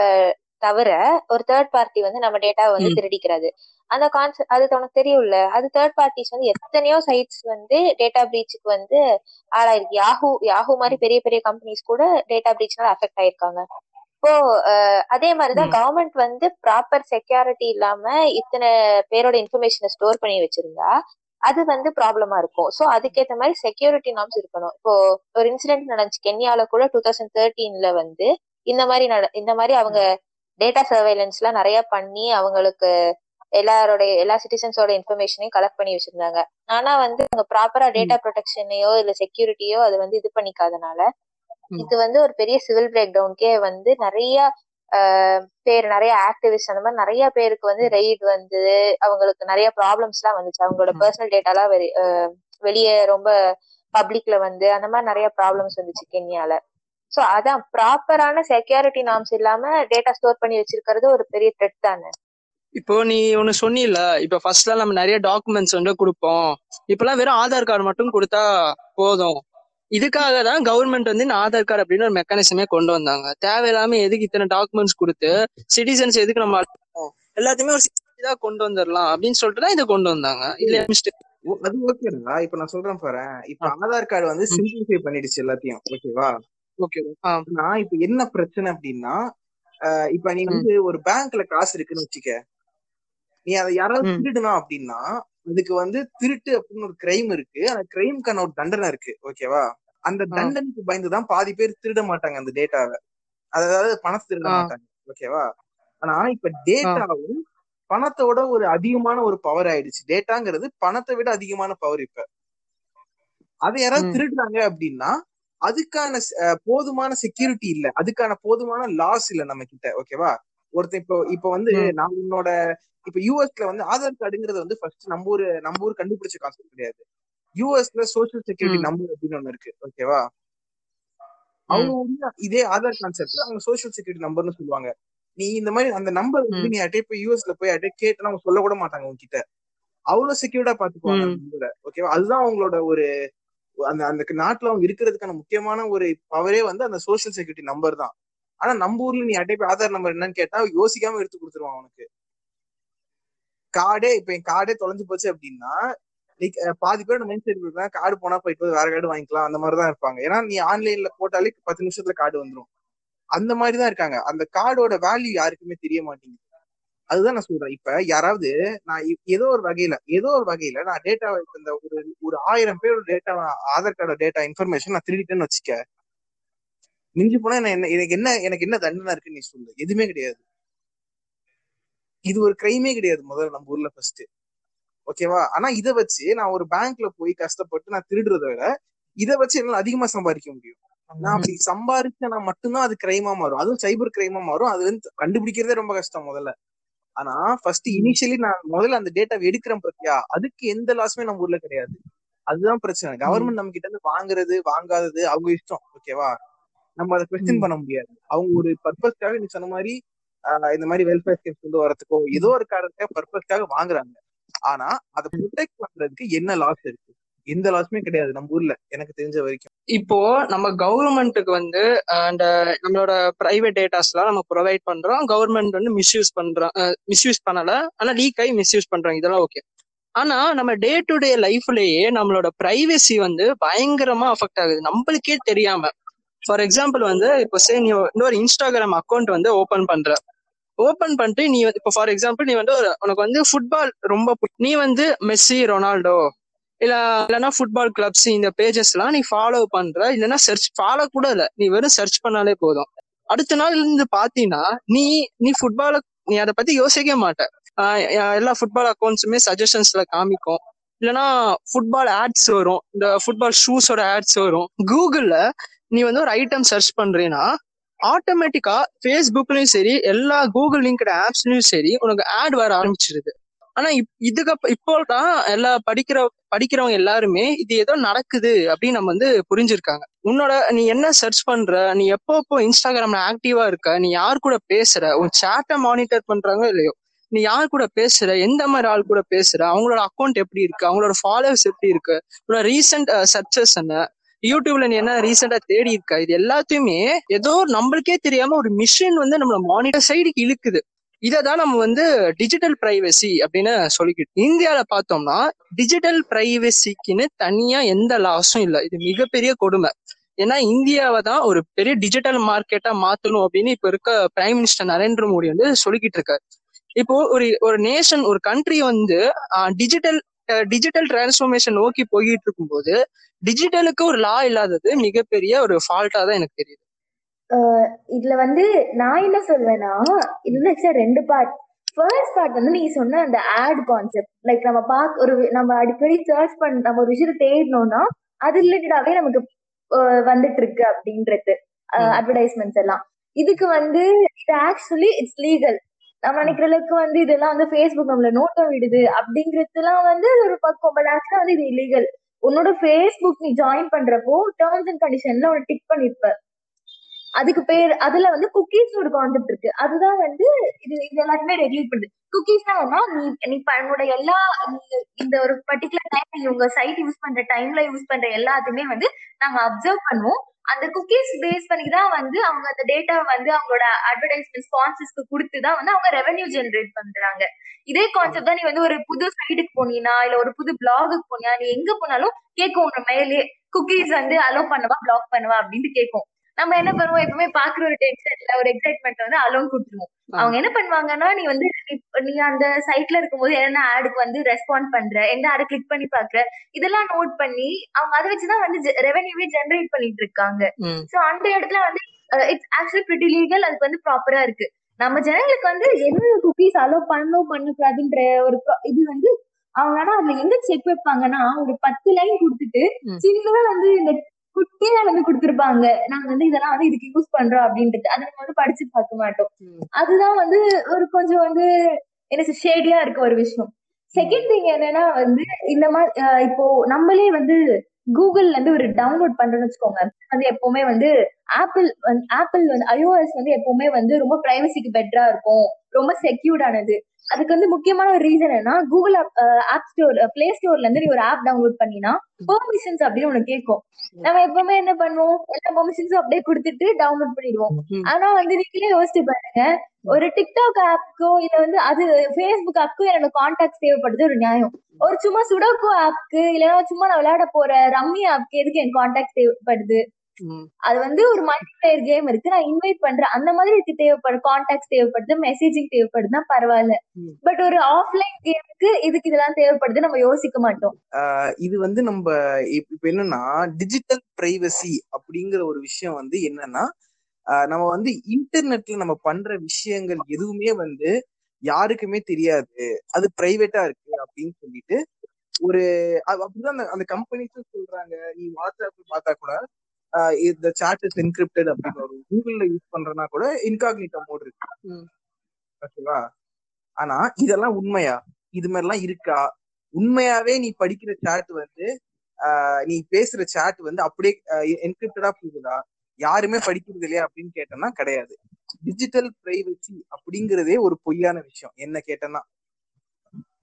தவிர ஒரு தேர்ட் பார்ட்டி வந்து நம்ம டேட்டாவை வந்து திருடிக்கிறது. அந்த கான்செப்ட் அது உனக்கு தெரியும்ல? அது தேர்ட் பார்ட்டிஸ் வந்து எத்தனையோ சைட்ஸ் வந்து டேட்டா பிரீச்சுக்கு வந்து ஆளாயிருக்கு. யாஹூ யாஹூ மாதிரி பெரிய பெரிய கம்பெனிஸ் கூட டேட்டா பிரீச்னால அஃபெக்ட் ஆயிருக்காங்க. இப்போ அதே மாதிரிதான் கவர்மெண்ட் வந்து ப்ராப்பர் செக்யூரிட்டி இல்லாம இத்தனை பேரோட இன்ஃபர்மேஷனை ஸ்டோர் பண்ணி வச்சிருந்தா அது வந்து ப்ராப்ளமா இருக்கும். சோ அதுக்கேற்ற மாதிரி செக்யூரிட்டி நார்ம்ஸ் இருக்கணும். இப்போ ஒரு இன்சிடென்ட் நடந்துச்சு. கென்யால கூட டூ தௌசண்ட் தேர்ட்டீன்ல வந்து இந்த மாதிரி இந்த மாதிரி அவங்க டேட்டா சர்வைலன்ஸ் எல்லாம் நிறைய பண்ணி அவங்களுக்கு எல்லாரோட எல்லா சிட்டிசன்ஸோட இன்ஃபர்மேஷனையும் கலெக்ட் பண்ணி வச்சிருந்தாங்க. ஆனா வந்து அவங்க ப்ராப்பரா டேட்டா ப்ரொடெக்ஷனையோ இல்ல செக்யூரிட்டியோ அது வந்து இது பண்ணிக்காதனால இது வந்து ஒரு பெரிய சிவில் பிரேக் டவுன்கே வந்து நிறைய பேர் நிறைய ஆக்டிவிஸ்ட் அந்த மாதிரி நிறைய பேருக்கு வந்து ரெய்ட் வந்து அவங்களுக்கு நிறைய ப்ராப்ளம்ஸ் எல்லாம் வந்துச்சு. அவங்களோட பர்சனல் டேட்டாலாம் வெளியே ரொம்ப பப்ளிக்ல வந்து அந்த மாதிரி நிறைய ப்ராப்ளம்ஸ் வந்துச்சு கென்யால. சோ அதான் ப்ராப்பரான செக்யூரிட்டி நார்ம்ஸ் இல்லாம டேட்டா ஸ்டோர் பண்ணி வச்சிருக்கிறது ஒரு பெரிய த்ரெட் தானே? இப்போ நீ ஒன்னு சொன்னில இப்ப ஃபர்ஸ்ட்லாம் நம்ம நிறைய டாக்குமெண்ட்ஸ் வந்து கொடுப்போம். இப்பெல்லாம் வெறும் ஆதார் கார்டு மட்டும் கொடுத்தா போதும். இதுக்காக தான் கவர்மெண்ட் வந்து இந்த ஆதார் கார்டு அப்படின்னு ஒரு மெக்கானிசமே கொண்டு வந்தாங்க. தேவையில்லாம எதுக்கு இத்தனை டாக்குமெண்ட்ஸ் கொடுத்து சிட்டிசன்ஸ் எதுக்கு நம்ம எல்லாத்தையுமே ஒரு இதா கொண்டு வந்துடலாம் அப்படின்னு சொல்லிட்டு தான் இதை கொண்டு வந்தாங்க. இல்ல. மிஸ்டேக் அது ஓகேடா இப்ப நான் சொல்றேன் பாரு. இப்ப ஆதார் கார்டு வந்து சிம்பிளிஃபை பண்ணிடுச்சு எல்லாத்தையும். ஓகேவா ஓகே நான் இப்ப என்ன பிரச்சனை அப்படின்னா இப்ப நீ வந்து ஒரு பேங்க்ல காசு இருக்குன்னு வச்சுக்க. நீ அதை யாராவது திருடுனா அப்படின்னா அதுக்கு வந்து திருட்டு அப்படின்னு ஒரு கிரைம் இருக்கு. அந்த கிரைம்க்கான ஒரு தண்டனை இருக்கு. ஓகேவா அந்த தண்டனைக்கு பயந்துதான் பாதி பேர் திருட மாட்டாங்க அந்த டேட்டாவை அதாவது பணத்தை திருட மாட்டாங்க. ஓகேவா ஆனா இப்ப டேட்டாவும் பணத்தோட ஒரு அதிகமான ஒரு பவர் ஆயிடுச்சு. டேட்டாங்கிறது பணத்தை விட அதிகமான பவர் இப்ப. அதை யாராவது திருடுறாங்க அப்படின்னா அதுக்கான போதுமான செக்யூரிட்டி இல்ல. அதுக்கான போதுமான லாஸ் இல்ல நம்ம கிட்ட. ஓகேவா ஒருத்தன் இப்போ இப்ப வந்து நான் உன்னோட இப்ப யூஎஸ்ல வந்து ஆதார் கார்டுங்கிறது வந்து ஃபர்ஸ்ட் நம்ம ஊர் நம்ம ஊர் கண்டுபிடிச்ச கான்செப்ட் கிடையாது. யூஎஸ்ல சோசியல் செக்யூரிட்டி நம்பர் அப்படின்னு ஒண்ணு இருக்கு. ஓகேவா அவங்க வந்து இதே ஆதார் கான்செப்ட் அவங்க சோசியல் செக்யூரிட்டி நம்பர்னு சொல்லுவாங்க. நீ இந்த மாதிரி அந்த நம்பர் வந்து. நீ அட்டே போய் யூஎஸ்ல போய் அட்டே கேட்டா அவங்க சொல்ல கூட மாட்டாங்க உங்ககிட்ட அவ்வளவு செக்யூர்டா பாத்துக்குவாங்க ஓகேவா அதுதான் அவங்களோட ஒரு அந்த அந்த நாட்டுல அவங்க இருக்கிறதுக்கான முக்கியமான ஒரு பவரே வந்து அந்த சோசியல் செக்யூரிட்டி நம்பர் தான். ஆனா நம்ம ஊர்ல நீ அட்டே போய் ஆதார் நம்பர் என்னன்னு கேட்டா யோசிக்காம எடுத்து கொடுத்துருவான் அவனுக்கு. கார்டே இப்ப என் கார்டே தொலைஞ்சு போச்சு அப்படின்னா like, பாதி பேர் மைண்ட் செட் இருக்காங்க கார்டு போனா போயிட்டு போய் வேற கார்டு வாங்கிக்கலாம் அந்த மாதிரி தான் இருப்பாங்க. ஏன்னா நீ ஆன்லைன்ல போட்டாலே பத்து நிமிஷத்துல கார்டு வந்துரும். அந்த மாதிரி தான் இருக்காங்க. அந்த கார்டோட வேல்யூ யாருக்குமே தெரிய மாட்டேங்குது. அதுதான் நான் சொல்றேன். இப்ப யாராவது நான் ஏதோ ஒரு வகையில ஏதோ ஒரு வகையில நான் டேட்டா இந்த ஒரு ஒரு ஆயிரம் பேரோட டேட்டா ஆதார் கார்டோட டேட்டா இன்ஃபர்மேஷன் நான் திருடிட்டேன்னு வச்சுக்க மிஞ்சி போனா என்ன எனக்கு என்ன எனக்கு என்ன தண்டனை இருக்குன்னு நீ சொல்லு. எதுவுமே கிடையாது. இது ஒரு கிரைமே கிடையாது முதல்ல நம்ம ஊர்ல ஃபர்ஸ்ட் ஓகேவா ஆனா இதை வச்சு நான் ஒரு பேங்க்ல போய் கஷ்டப்பட்டு நான் திருடுறத விட இதை வச்சு என்னால அதிகமா சம்பாதிக்க முடியும். நான் அப்படி சம்பாதிச்சேன்னா மட்டும்தான் அது கிரைமா மாறும். அதுவும் சைபர் கிரைமா மாறும். அதுல இருந்து கண்டுபிடிக்கிறதே ரொம்ப கஷ்டம் முதல்ல. ஆனா ஃபர்ஸ்ட் இனிஷியலி நான் முதல்ல அந்த டேட்டாவை எடுக்கிறேன் பார்த்தியா அதுக்கு எந்த லாஸுமே நம்ம ஊர்ல கிடையாது. அதுதான் பிரச்சனை. கவர்மெண்ட் நம்ம கிட்ட இருந்து வாங்குறது வாங்காதது அவங்க இஷ்டம். ஓகேவா நம்ம அதை கொஸ்டின். பண்ண முடியாது. அவங்க ஒரு பர்பஸ்க்காக நீ சொன்ன மாதிரி இந்த மாதிரி வெல்ஃபேர் ஸ்கீம்ஸ் கொண்டு வரதுக்கோ ஏதோ ஒரு காரணத்துக்காக பர்பஸ்க்காக வாங்குறாங்க. ஆனா அதை ப்ரொடெக்ட் பண்றதுக்கு என்ன லாஸ் இருக்கு? எந்த லாஸுமே கிடையாது. நம்ம ஊர்ல எனக்கு தெரிஞ்ச வரைக்கும். இப்போ நம்ம கவர்மெண்ட்டுக்கு வந்து அந்த நம்மளோட பிரைவேட் டேட்டாஸ்லாம் நம்ம ப்ரொவைட் பண்றோம். கவர்மெண்ட் வந்து மிஸ்யூஸ் பண்றோம் மிஸ்யூஸ் பண்ணல. ஆனா லீக் ஆகி மிஸ்யூஸ் பண்றாங்க. இதெல்லாம் ஓகே ஆனா நம்ம டே டு டே லைஃப்லயே நம்மளோட பிரைவசி வந்து பயங்கரமா அஃபெக்ட் ஆகுது. நம்மளுக்கே தெரியாம. ஃபார் எக்ஸாம்பிள் வந்து இப்போ சே நீ இன்னொரு இன்ஸ்டாகிராம் அக்கௌண்ட் வந்து ஓபன் பண்ற. ஓபன் பண்ணிட்டு நீ வந்து இப்போ ஃபார் எக்ஸாம்பிள் நீ வந்து உனக்கு வந்து ஃபுட்பால் ரொம்ப நீ வந்து மெஸ்ஸி ரொனால்டோ இல்ல இல்லைன்னா ஃபுட்பால் கிளப்ஸ் இந்த பேஜஸ் எல்லாம் நீ ஃபாலோ பண்ற. இல்லைன்னா சர்ச் ஃபாலோ கூட இல்ல. நீ வெறும் சர்ச் பண்ணாலே போதும். அடுத்த நாள் இருந்து பாத்தீங்கன்னா நீ நீ ஃபுட்பால நீ அதை பத்தி யோசிக்கவே மாட்ட. எல்லா ஃபுட்பால் அக்கௌண்ட்ஸுமே சஜஷன்ஸ்ல காமிக்கும். இல்லைன்னா ஃபுட்பால் ஆட்ஸ் வரும். இந்த ஃபுட்பால் ஷூஸோட ஆட்ஸ் வரும். கூகுள்ல நீ வந்து ஒரு ஐட்டம் சர்ச் பண்றீன்னா ஆட்டோமேட்டிக்கா ஃபேஸ்புக்லயும் சரி எல்லா கூகுள் லிங்க்டு ஆப்ஸ்லயும் சரி உனக்கு ஆட் வர ஆரம்பிச்சிருது. ஆனா இப்- இதுக்கு இப்போ தான் எல்லா படிக்கிற படிக்கிறவங்க எல்லாருமே இது ஏதோ நடக்குது அப்படின்னு நம்ம வந்து புரிஞ்சிருக்காங்க. உன்னோட நீ என்ன சர்ச் பண்ற நீ எப்போ எப்போ இன்ஸ்டாகிராம்ல ஆக்டிவா இருக்க நீ யார் கூட பேசுற உன் சேட்டை மானிட்டர் பண்றாங்க இல்லையோ நீ யார் கூட பேசுற எந்த மாதிரி ஆள் கூட பேசுற அவங்களோட அக்கௌண்ட் எப்படி இருக்கு அவங்களோட ஃபாலோவர்ஸ் எப்படி இருக்கு உன்னோட ரீசெண்ட் சர்ச்சஸ் என்ன யூடியூப்ல நீ என்ன ரீசெண்டா தேடி இருக்க? இது எல்லாத்தையுமே ஏதோ நம்மளுக்கே தெரியாம ஒரு மிஷின் வந்து நம்மள மானிட்டர் சைடுக்கு இழுக்குது. இதை தான் நம்ம வந்து டிஜிட்டல் பிரைவசி அப்படின்னு சொல்லிக்கிட்டு இந்தியாவில் பார்த்தோம்னா டிஜிட்டல் பிரைவசிக்குன்னு தனியா எந்த லாஸும் இல்லை. இது மிகப்பெரிய கொடுமை. ஏன்னா இந்தியாவை தான் ஒரு பெரிய டிஜிட்டல் மார்க்கெட்டா மாத்தணும் அப்படின்னு இப்ப இருக்க பிரைம் மினிஸ்டர் நரேந்திர மோடி வந்து சொல்லிக்கிட்டு இருக்காரு. இப்போ ஒரு ஒரு நேஷன் ஒரு கண்ட்ரி வந்து டிஜிட்டல் டிஜிட்டல் டிரான்ஸ்ஃபர்மேஷன் நோக்கி போயிட்டு இருக்கும்போது டிஜிட்டலுக்கு ஒரு லா இல்லாதது மிகப்பெரிய ஒரு ஃபால்ட்டா தான் எனக்கு தெரியுது. இதுல வந்து நான் என்ன சொல்வேன்னா இது வந்து ரெண்டு பார்ட் ஃபர்ஸ்ட் பார்ட் வந்து நீங்க சொன்ன அந்த ஆட் கான்செப்ட் லைக் நம்ம பார்க்க ஒரு நம்ம அடிக்கடி சர்ச் பண்ண நம்ம ஒரு விஷயத்தை தேடினோம்னா அது ரிலேட்டடாவே நமக்கு வந்துட்டு இருக்கு அப்படின்றது. அட்வர்டைஸ்மெண்ட்ஸ் எல்லாம். இதுக்கு வந்து இது ஆக்சுவலி இட்ஸ் லீகல் நம்ம நினைக்கிற அளவுக்கு வந்து இதெல்லாம் வந்து ஃபேஸ்புக் நம்மள நோட்டம் விடுது அப்படிங்கிறதுலாம் வந்து ஒரு பக்கம். பட் ஆக்சுவலா வந்து இது இல்லீகல் உன்னோட ஃபேஸ்புக் நீ ஜாயின் பண்றப்போ டேர்ம்ஸ் அண்ட் கண்டிஷன்ல உன டிக் பண்ணிருப்ப. அதுக்கு பேர் அதுல வந்து குக்கீஸ் ஒரு கான்செப்ட் இருக்கு. அதுதான் வந்து இது இது எல்லாருமே ரெகுலேட் பண்ணுது. குக்கீஸ்னா நீ நீ ப- உன்னோட எல்லா இந்த ஒரு பர்டிகுலர் டைம் நீ உங்க சைட் யூஸ் பண்ற டைம்ல யூஸ் பண்ற எல்லாத்தையுமே வந்து நாங்க அப்சர்வ் பண்ணுவோம். அந்த குக்கீஸ் பேஸ் பண்ணி தான் வந்து அவங்க அந்த டேட்டா வந்து அவங்களோட அட்வர்டைஸ்மெண்ட் ஸ்பான்சர்ஸ்க்கு கொடுத்து தான் வந்து அவங்க ரெவென்யூ ஜென்ரேட் பண்றாங்க. இதே கான்செப்ட் தான் நீ வந்து ஒரு புது சைட்டுக்கு போனீனா இல்ல ஒரு புது பிளாகுக்கு போனியா நீ எங்க போனாலும் கேட்கும் உங்க மேலே குக்கீஸ் வந்து அலோ பண்ணவா பிளாக் பண்ணவா அப்படின்ட்டு கேட்கும் நம்ம என்ன பண்ணுவோம்? எப்பவுமே பாக்குற ஒரு டென்ஷன்ல ஒரு எக்ஸைட்மெண்ட் வந்து அலோன் கொடுத்துருவோம். அவங்க என்ன பண்ணுவாங்கன்னா நீ வந்து நீ அந்த சைட்ல இருக்கும்போது என்ன ஆடுக்கு வந்து ரெஸ்பாண்ட் பண்ற? எந்த ஆடு கிளிக் பண்ணி பாக்குற? இதெல்லாம் நோட் பண்ணி அவங்க அதை வச்சுதான் வந்து ரெவென்யூவே ஜெனரேட் பண்ணிட்டு இருக்காங்க. சோ அந்த இடத்துல வந்து இட்ஸ் ஆக்சுவலி பிரிட்டி லீகல் அதுக்கு வந்து ப்ராப்பரா இருக்கு. நம்ம ஜனங்களுக்கு வந்து என்ன குக்கீஸ் அலோ பண்ணணும் பண்ணக்கூடாதுன்ற ஒரு இது வந்து அவங்க ஆனா அதுல எங்க செக் வைப்பாங்கன்னா ஒரு பத்து லைன் கொடுத்துட்டு. சின்னதா வந்து இந்த குட்டியா வந்து கொடுத்திருப்பாங்க. நாங்க வந்து இதெல்லாம் வந்து இதுக்கு யூஸ் பண்றோம் அப்படின்றது. அதை நம்ம வந்து படிச்சு பார்க்க மாட்டோம். அதுதான் வந்து ஒரு கொஞ்சம் வந்து என்ன ஷேடியா இருக்க ஒரு விஷயம். செகண்ட் திங் என்னன்னா வந்து இந்த மாதிரி இப்போ நம்மளே வந்து கூகுள்ல இருந்து ஒரு டவுன்லோட் பண்றோம்னு வச்சுக்கோங்க. வந்து எப்பவுமே வந்து ஆப்பிள் ஆப்பிள் வந்து ஐஓஎஸ் வந்து எப்பவுமே வந்து ரொம்ப பிரைவசிக்கு பெட்டரா இருக்கும். ரொம்ப செக்யூர்ட் ஆனது. அதுக்கு வந்து முக்கியமான ஒரு ரீசன் என்னன்னா கூகுள் ஆப் ஸ்டோர் பிளே ஸ்டோர்ல இருந்து நீ ஒரு ஆப் டவுன்லோட் பண்ணினா பெர்மிஷன்ஸ் அப்படின்னு ஒண்ணு கேட்கும். நம்ம எப்பவுமே என்ன பண்ணுவோம்? எல்லா பெர்மிஷன்ஸும் அப்படியே கொடுத்துட்டு டவுன்லோட் பண்ணிடுவோம். ஆனா வந்து நீங்களே யோசிச்சு பாருங்க ஒரு டிக்டாக் ஆப்க்கோ இல்ல வந்து அது ஃபேஸ்புக் ஆப்க்கோ எனக்கு கான்டாக்ட் தேவைப்படுது ஒரு நியாயம். ஒரு சும்மா சுடோக்கோ ஆப்க்கு இல்லைன்னா சும்மா நான் விளையாட போற ரம்மி ஆப்க்கு எதுக்கு எனக்கு கான்டாக்ட் தேவைப்படுது. அது வந்து ஒரு மல்டி பிளேயர் கேம் இருக்கு. நான் இன்வைட் பண்றேன். அந்த மாதிரி இதுக்கு தேவைப்படுற கான்டாக்ட் தேவைப்படுது மெசேஜிங் தேவைப்படுதுன்னா பரவாயில்ல. பட் ஒரு ஆஃப்லைன் கேமுக்கு இதுக்கு இதெல்லாம் தேவைப்படுது நம்ம யோசிக்க மாட்டோம். இது வந்து நம்ம இப்ப என்னன்னா டிஜிட்டல் பிரைவசி அப்படிங்கிற ஒரு விஷயம் வந்து என்னன்னா நம்ம வந்து இன்டர்நெட்ல நம்ம பண்ற விஷயங்கள் எதுவுமே வந்து யாருக்குமே தெரியாது. அது பிரைவேட்டா இருக்கு அப்படின்னு சொல்லிட்டு ஒரு அப்படிதான் அந்த- கம்பெனிஸும் சொல்றாங்க. நீ வாட்ஸ்அப் பார்த்தா கூட இந்த சாட் இஸ் என்கிரிப்டட் அப்படின்னு ஒரு கூகுள்ல யூஸ் பண்றனா கூட இன்காக்னிட்டோ மோட் இருக்கு. ஓகேவா ஆனா இதெல்லாம் உண்மையா? இது மாதிரிலாம் இருக்கா? உண்மையாவே நீ படிக்கிற சாட் வந்து நீ பேசுற சாட் வந்து அப்படியே என்கிரிப்டடா போகுதா? யாருமே படிக்கிறது இல்லையா அப்படின்னு கேட்டேன்னா கிடையாது. டிஜிட்டல் பிரைவசி அப்படிங்கிறதே ஒரு பொய்யான விஷயம். என்ன கேட்டேன்னா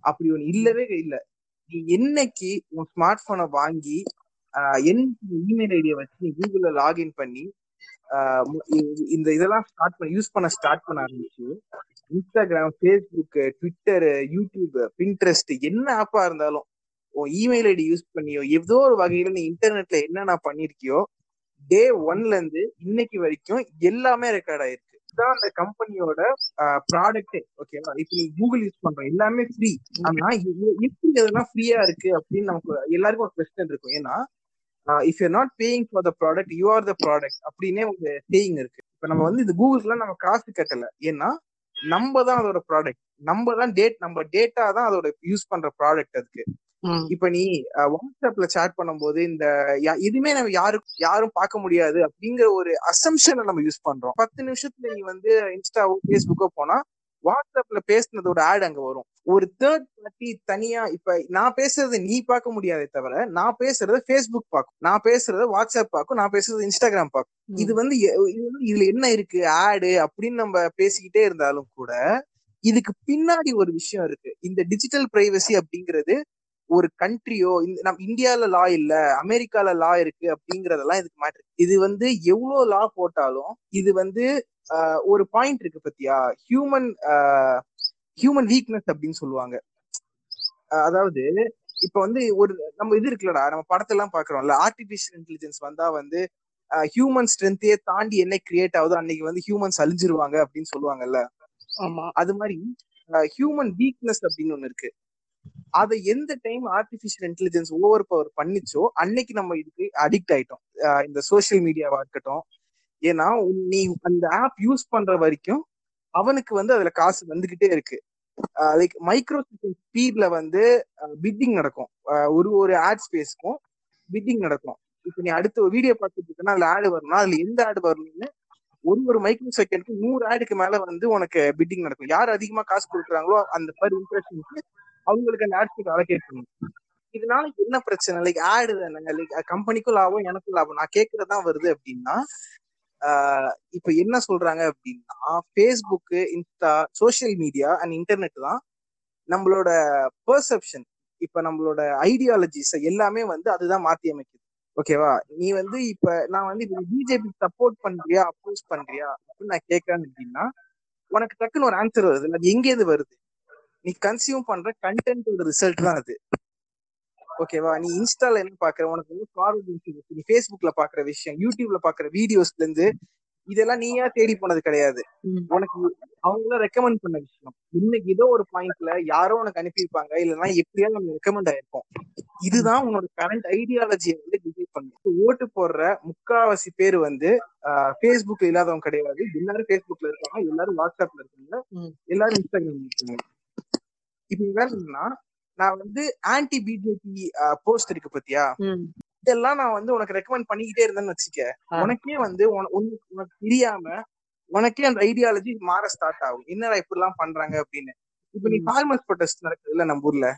அப்படி ஒண்ணு இல்லவே இல்ல. நீ என்னைக்கு உன் ஸ்மார்ட் போனை வாங்கி என் இமெயில் ஐடியை வச்சு நீ கூகுள்ல லாகின் பண்ணி இந்த இதெல்லாம் ஸ்டார்ட் பண்ண யூஸ் பண்ண ஸ்டார்ட் பண்ண ஆரம்பிச்சு Instagram Facebook Twitter YouTube Pinterest என்ன ஆப்பா இருந்தாலும் உன் இமெயில் ஐடி யூஸ் பண்ணியோ ஏதோ ஒரு வகையில நீ இன்டர்நெட்ல என்னென்ன பண்ணிருக்கியோ டே ஒன்ல இருந்து இன்னைக்கு வரைக்கும் எல்லாமே ரெக்கார்ட் ஆயிருக்கு. இதுதான் அந்த கம்பெனியோட ப்ராடக்டே ஓகேவா இப்ப நீ கூகுள் யூஸ் பண்ற எல்லாமே ஃப்ரீ ஆனா இப்படி எதெல்லாம் எப்படி அதெல்லாம் ஃப்ரீயா இருக்கு அப்படின்னு நமக்கு எல்லாருக்கும் ஒரு கொஸ்டின் இருக்கும். ஏன்னா if you not paying for the product you are the product அப்படின்னே ஒரு சேயிங் இருக்கு. இப்ப நம்ம வந்து இந்த கூகுள்ஸ்லாம் நம்ம காசு கட்டல. ஏன்னா நம்ம தான் அதோட ப்ராடக்ட் நம்ம தான் டேட் நம்ம டேட்டா தான் அதோட யூஸ் பண்ற ப்ராடக்ட் அதுக்கு. இப்ப நீ வாட்ஸ்அப்ல சேட் பண்ணும்போது இந்த எதுவுமே நம்ம யாரும் யாரும் பார்க்க முடியாது அப்படிங்கிற ஒரு அசம்ஷனை நம்ம யூஸ் பண்றோம். பத்து நிமிஷத்துல நீ வந்து இன்ஸ்டாவோ ஃபேஸ்புக்கோ போனா வாட்ஸ்அப்ல பேசுனதோட ஆட் அங்க வரும். ஒரு தேர்ட் பார்ட்டி தனியா இப்ப நான் பேசுறது நீ பார்க்க முடியாதே தவிர நான் பேசுறத ஃபேஸ்புக் பார்க்கும். நான் பேசுறத வாட்ஸ்அப் பார்க்கும். நான் பேசுறது இன்ஸ்டாகிராம் பார்க்கும். இது வந்து இதுல என்ன இருக்கு? ஆடு அப்படின்னு நம்ம பேசிக்கிட்டே இருந்தாலும் கூட இதுக்கு பின்னாடி ஒரு விஷயம் இருக்கு. இந்த டிஜிட்டல் பிரைவசி அப்படிங்கிறது ஒரு கண்ட்ரியோ நம்ம இந்தியால லா இல்ல அமெரிக்கால லா இருக்கு அப்படிங்கறதெல்லாம் இதுக்கு மேட்ரு இது வந்து எவ்வளவு லா போட்டாலும் இது வந்து ஒரு பாயிண்ட் இருக்கு பத்தியா? ஹியூமன் ஹியூமன் வீக்னஸ் அப்படின்னு சொல்லுவாங்க. அதாவது இப்ப வந்து ஒரு நம்ம இது இருக்குல்லடா நம்ம படத்தெல்லாம் பாக்குறோம்ல ஆர்டிபிஷியல் இன்டெலிஜென்ஸ் வந்தா வந்து ஹியூமன் ஸ்ட்ரென்த்தையே தாண்டி என்ன கிரியேட் ஆகுதோ அன்னைக்கு வந்து ஹியூமன்ஸ் அழிஞ்சிருவாங்க அப்படின்னு சொல்லுவாங்கல்ல. ஆமா. அது மாதிரி ஹியூமன் வீக்னஸ் அப்படின்னு ஒண்ணு இருக்கு. அதை எந்த time artificial intelligence overpower பண்ணிச்சோ அன்னைக்கு நம்ம இதுக்கு அடிக்ட் ஆயிட்டோம். இந்த சோஷியல் மீடியாவா இருக்கட்டும் ஏன்னா நீ அந்த ஆப் யூஸ் பண்ற வரைக்கும் அவனுக்கு வந்து அதுல காசு வந்துகிட்டே இருக்கு. லைக் மைக்ரோ செகண்ட் ஸ்பீட்ல வந்து பிட்டிங் நடக்கும். அஹ் ஒரு ஒரு ஆட் ஸ்பேஸ்க்கும் பிட்டிங் நடக்கும். இப்போ நீ அடுத்த வீடியோ பார்த்துட்டு இருக்கனா அதுல ஆடு வரணும் அதுல எந்த ஆடு வரணும்னு ஒரு ஒரு மைக்ரோ செகண்ட்க்கு நூறு ஆடுக்கு மேல வந்து உனக்கு பிட்டிங் நடக்கும். யார் அதிகமா காசு கொடுக்குறாங்களோ அந்த பர் இம்ப்ரெஷனுக்கு அவங்களுக்கு அந்த ஆட்ஸ் அலோகேட் பண்ணும். இதனால என்ன பிரச்சனை? லைக் ஆடு தானே. லைக் கம்பெனிக்கும் லாபம் எனக்கும் லாபம். நான் கேட்கறதுதான் வருது அப்படின்னா இப்ப என்ன சொல்றாங்க அப்படின்னா Facebook Insta social media and internet தான் நம்மளோட பெர்செப்ஷன் இப்ப நம்மளோட ஐடியாலஜிஸ் எல்லாமே வந்து அதுதான் மாத்தி அமைக்குது. ஓகேவா நீ வந்து இப்ப நான் வந்து இப்ப பிஜேபி சப்போர்ட் பண்றியா அப்போஸ் பண்றியா அப்படின்னு நான் கேட்கறேன் அப்படின்னா உனக்கு டக்குன்னு ஒரு ஆன்சர் வருது. அது எங்க இது வருது? நீ கன்சியூம் பண்ற கண்டென்ட்டோட ரிசல்ட் தான் அது. ஓகேவா? நீ இன்ஸ்டால என்ன பாக்குற? உனக்கு வந்து ஃபார்வர்ட் நீ ஃபேஸ்புக்ல பாக்குற விஷயம் யூடியூப்ல பாக்குற வீடியோஸ்ல இருந்து இதெல்லாம் நீயா தேடி போனது கிடையாது. உனக்கு அவங்கள ரெக்கமெண்ட் பண்ண விஷயம். இன்னைக்கு ஏதோ ஒரு பாயிண்ட்ல யாரோ உனக்கு அனுப்பியிருப்பாங்க. இல்லைன்னா எப்படியா நம்ம ரெக்கமெண்ட் ஆயிருப்போம். இதுதான் உன்னோட கரண்ட் ஐடியாலஜியை வந்து டிசைட் பண்ணும். ஓட்டு போடுற முக்காவாசி பேர் வந்து ஃபேஸ்புக்ல இல்லாதவங்க கிடையாது. எல்லாரும் ஃபேஸ்புக்ல இருக்காங்க. எல்லாரும் வாட்ஸ்அப்ல இருக்காங்க. எல்லாரும் இன்ஸ்டாகிராம்ல இருக்காங்க. இப்ப என்னன்னா நான் வந்து ஆன்டி பிஜேபி போஸ்ட் இருக்கு பத்தியா. இதெல்லாம் நான் வந்து உனக்கு ரெக்கமெண்ட் பண்ணிக்கிட்டே இருந்தேன்னு வச்சுக்க. உனக்கே வந்து உன- உனக்கு தெரியாம உனக்கே அந்த ஐடியாலஜி மாற ஸ்டார்ட் ஆகும். என்னடா இப்படி எல்லாம் பண்றாங்க அப்படின்னு. இப்ப நீ. ஃபார்மர்ஸ் ப்ரொடெஸ்ட் நடக்குதுல்ல நம்ம ஊர்ல.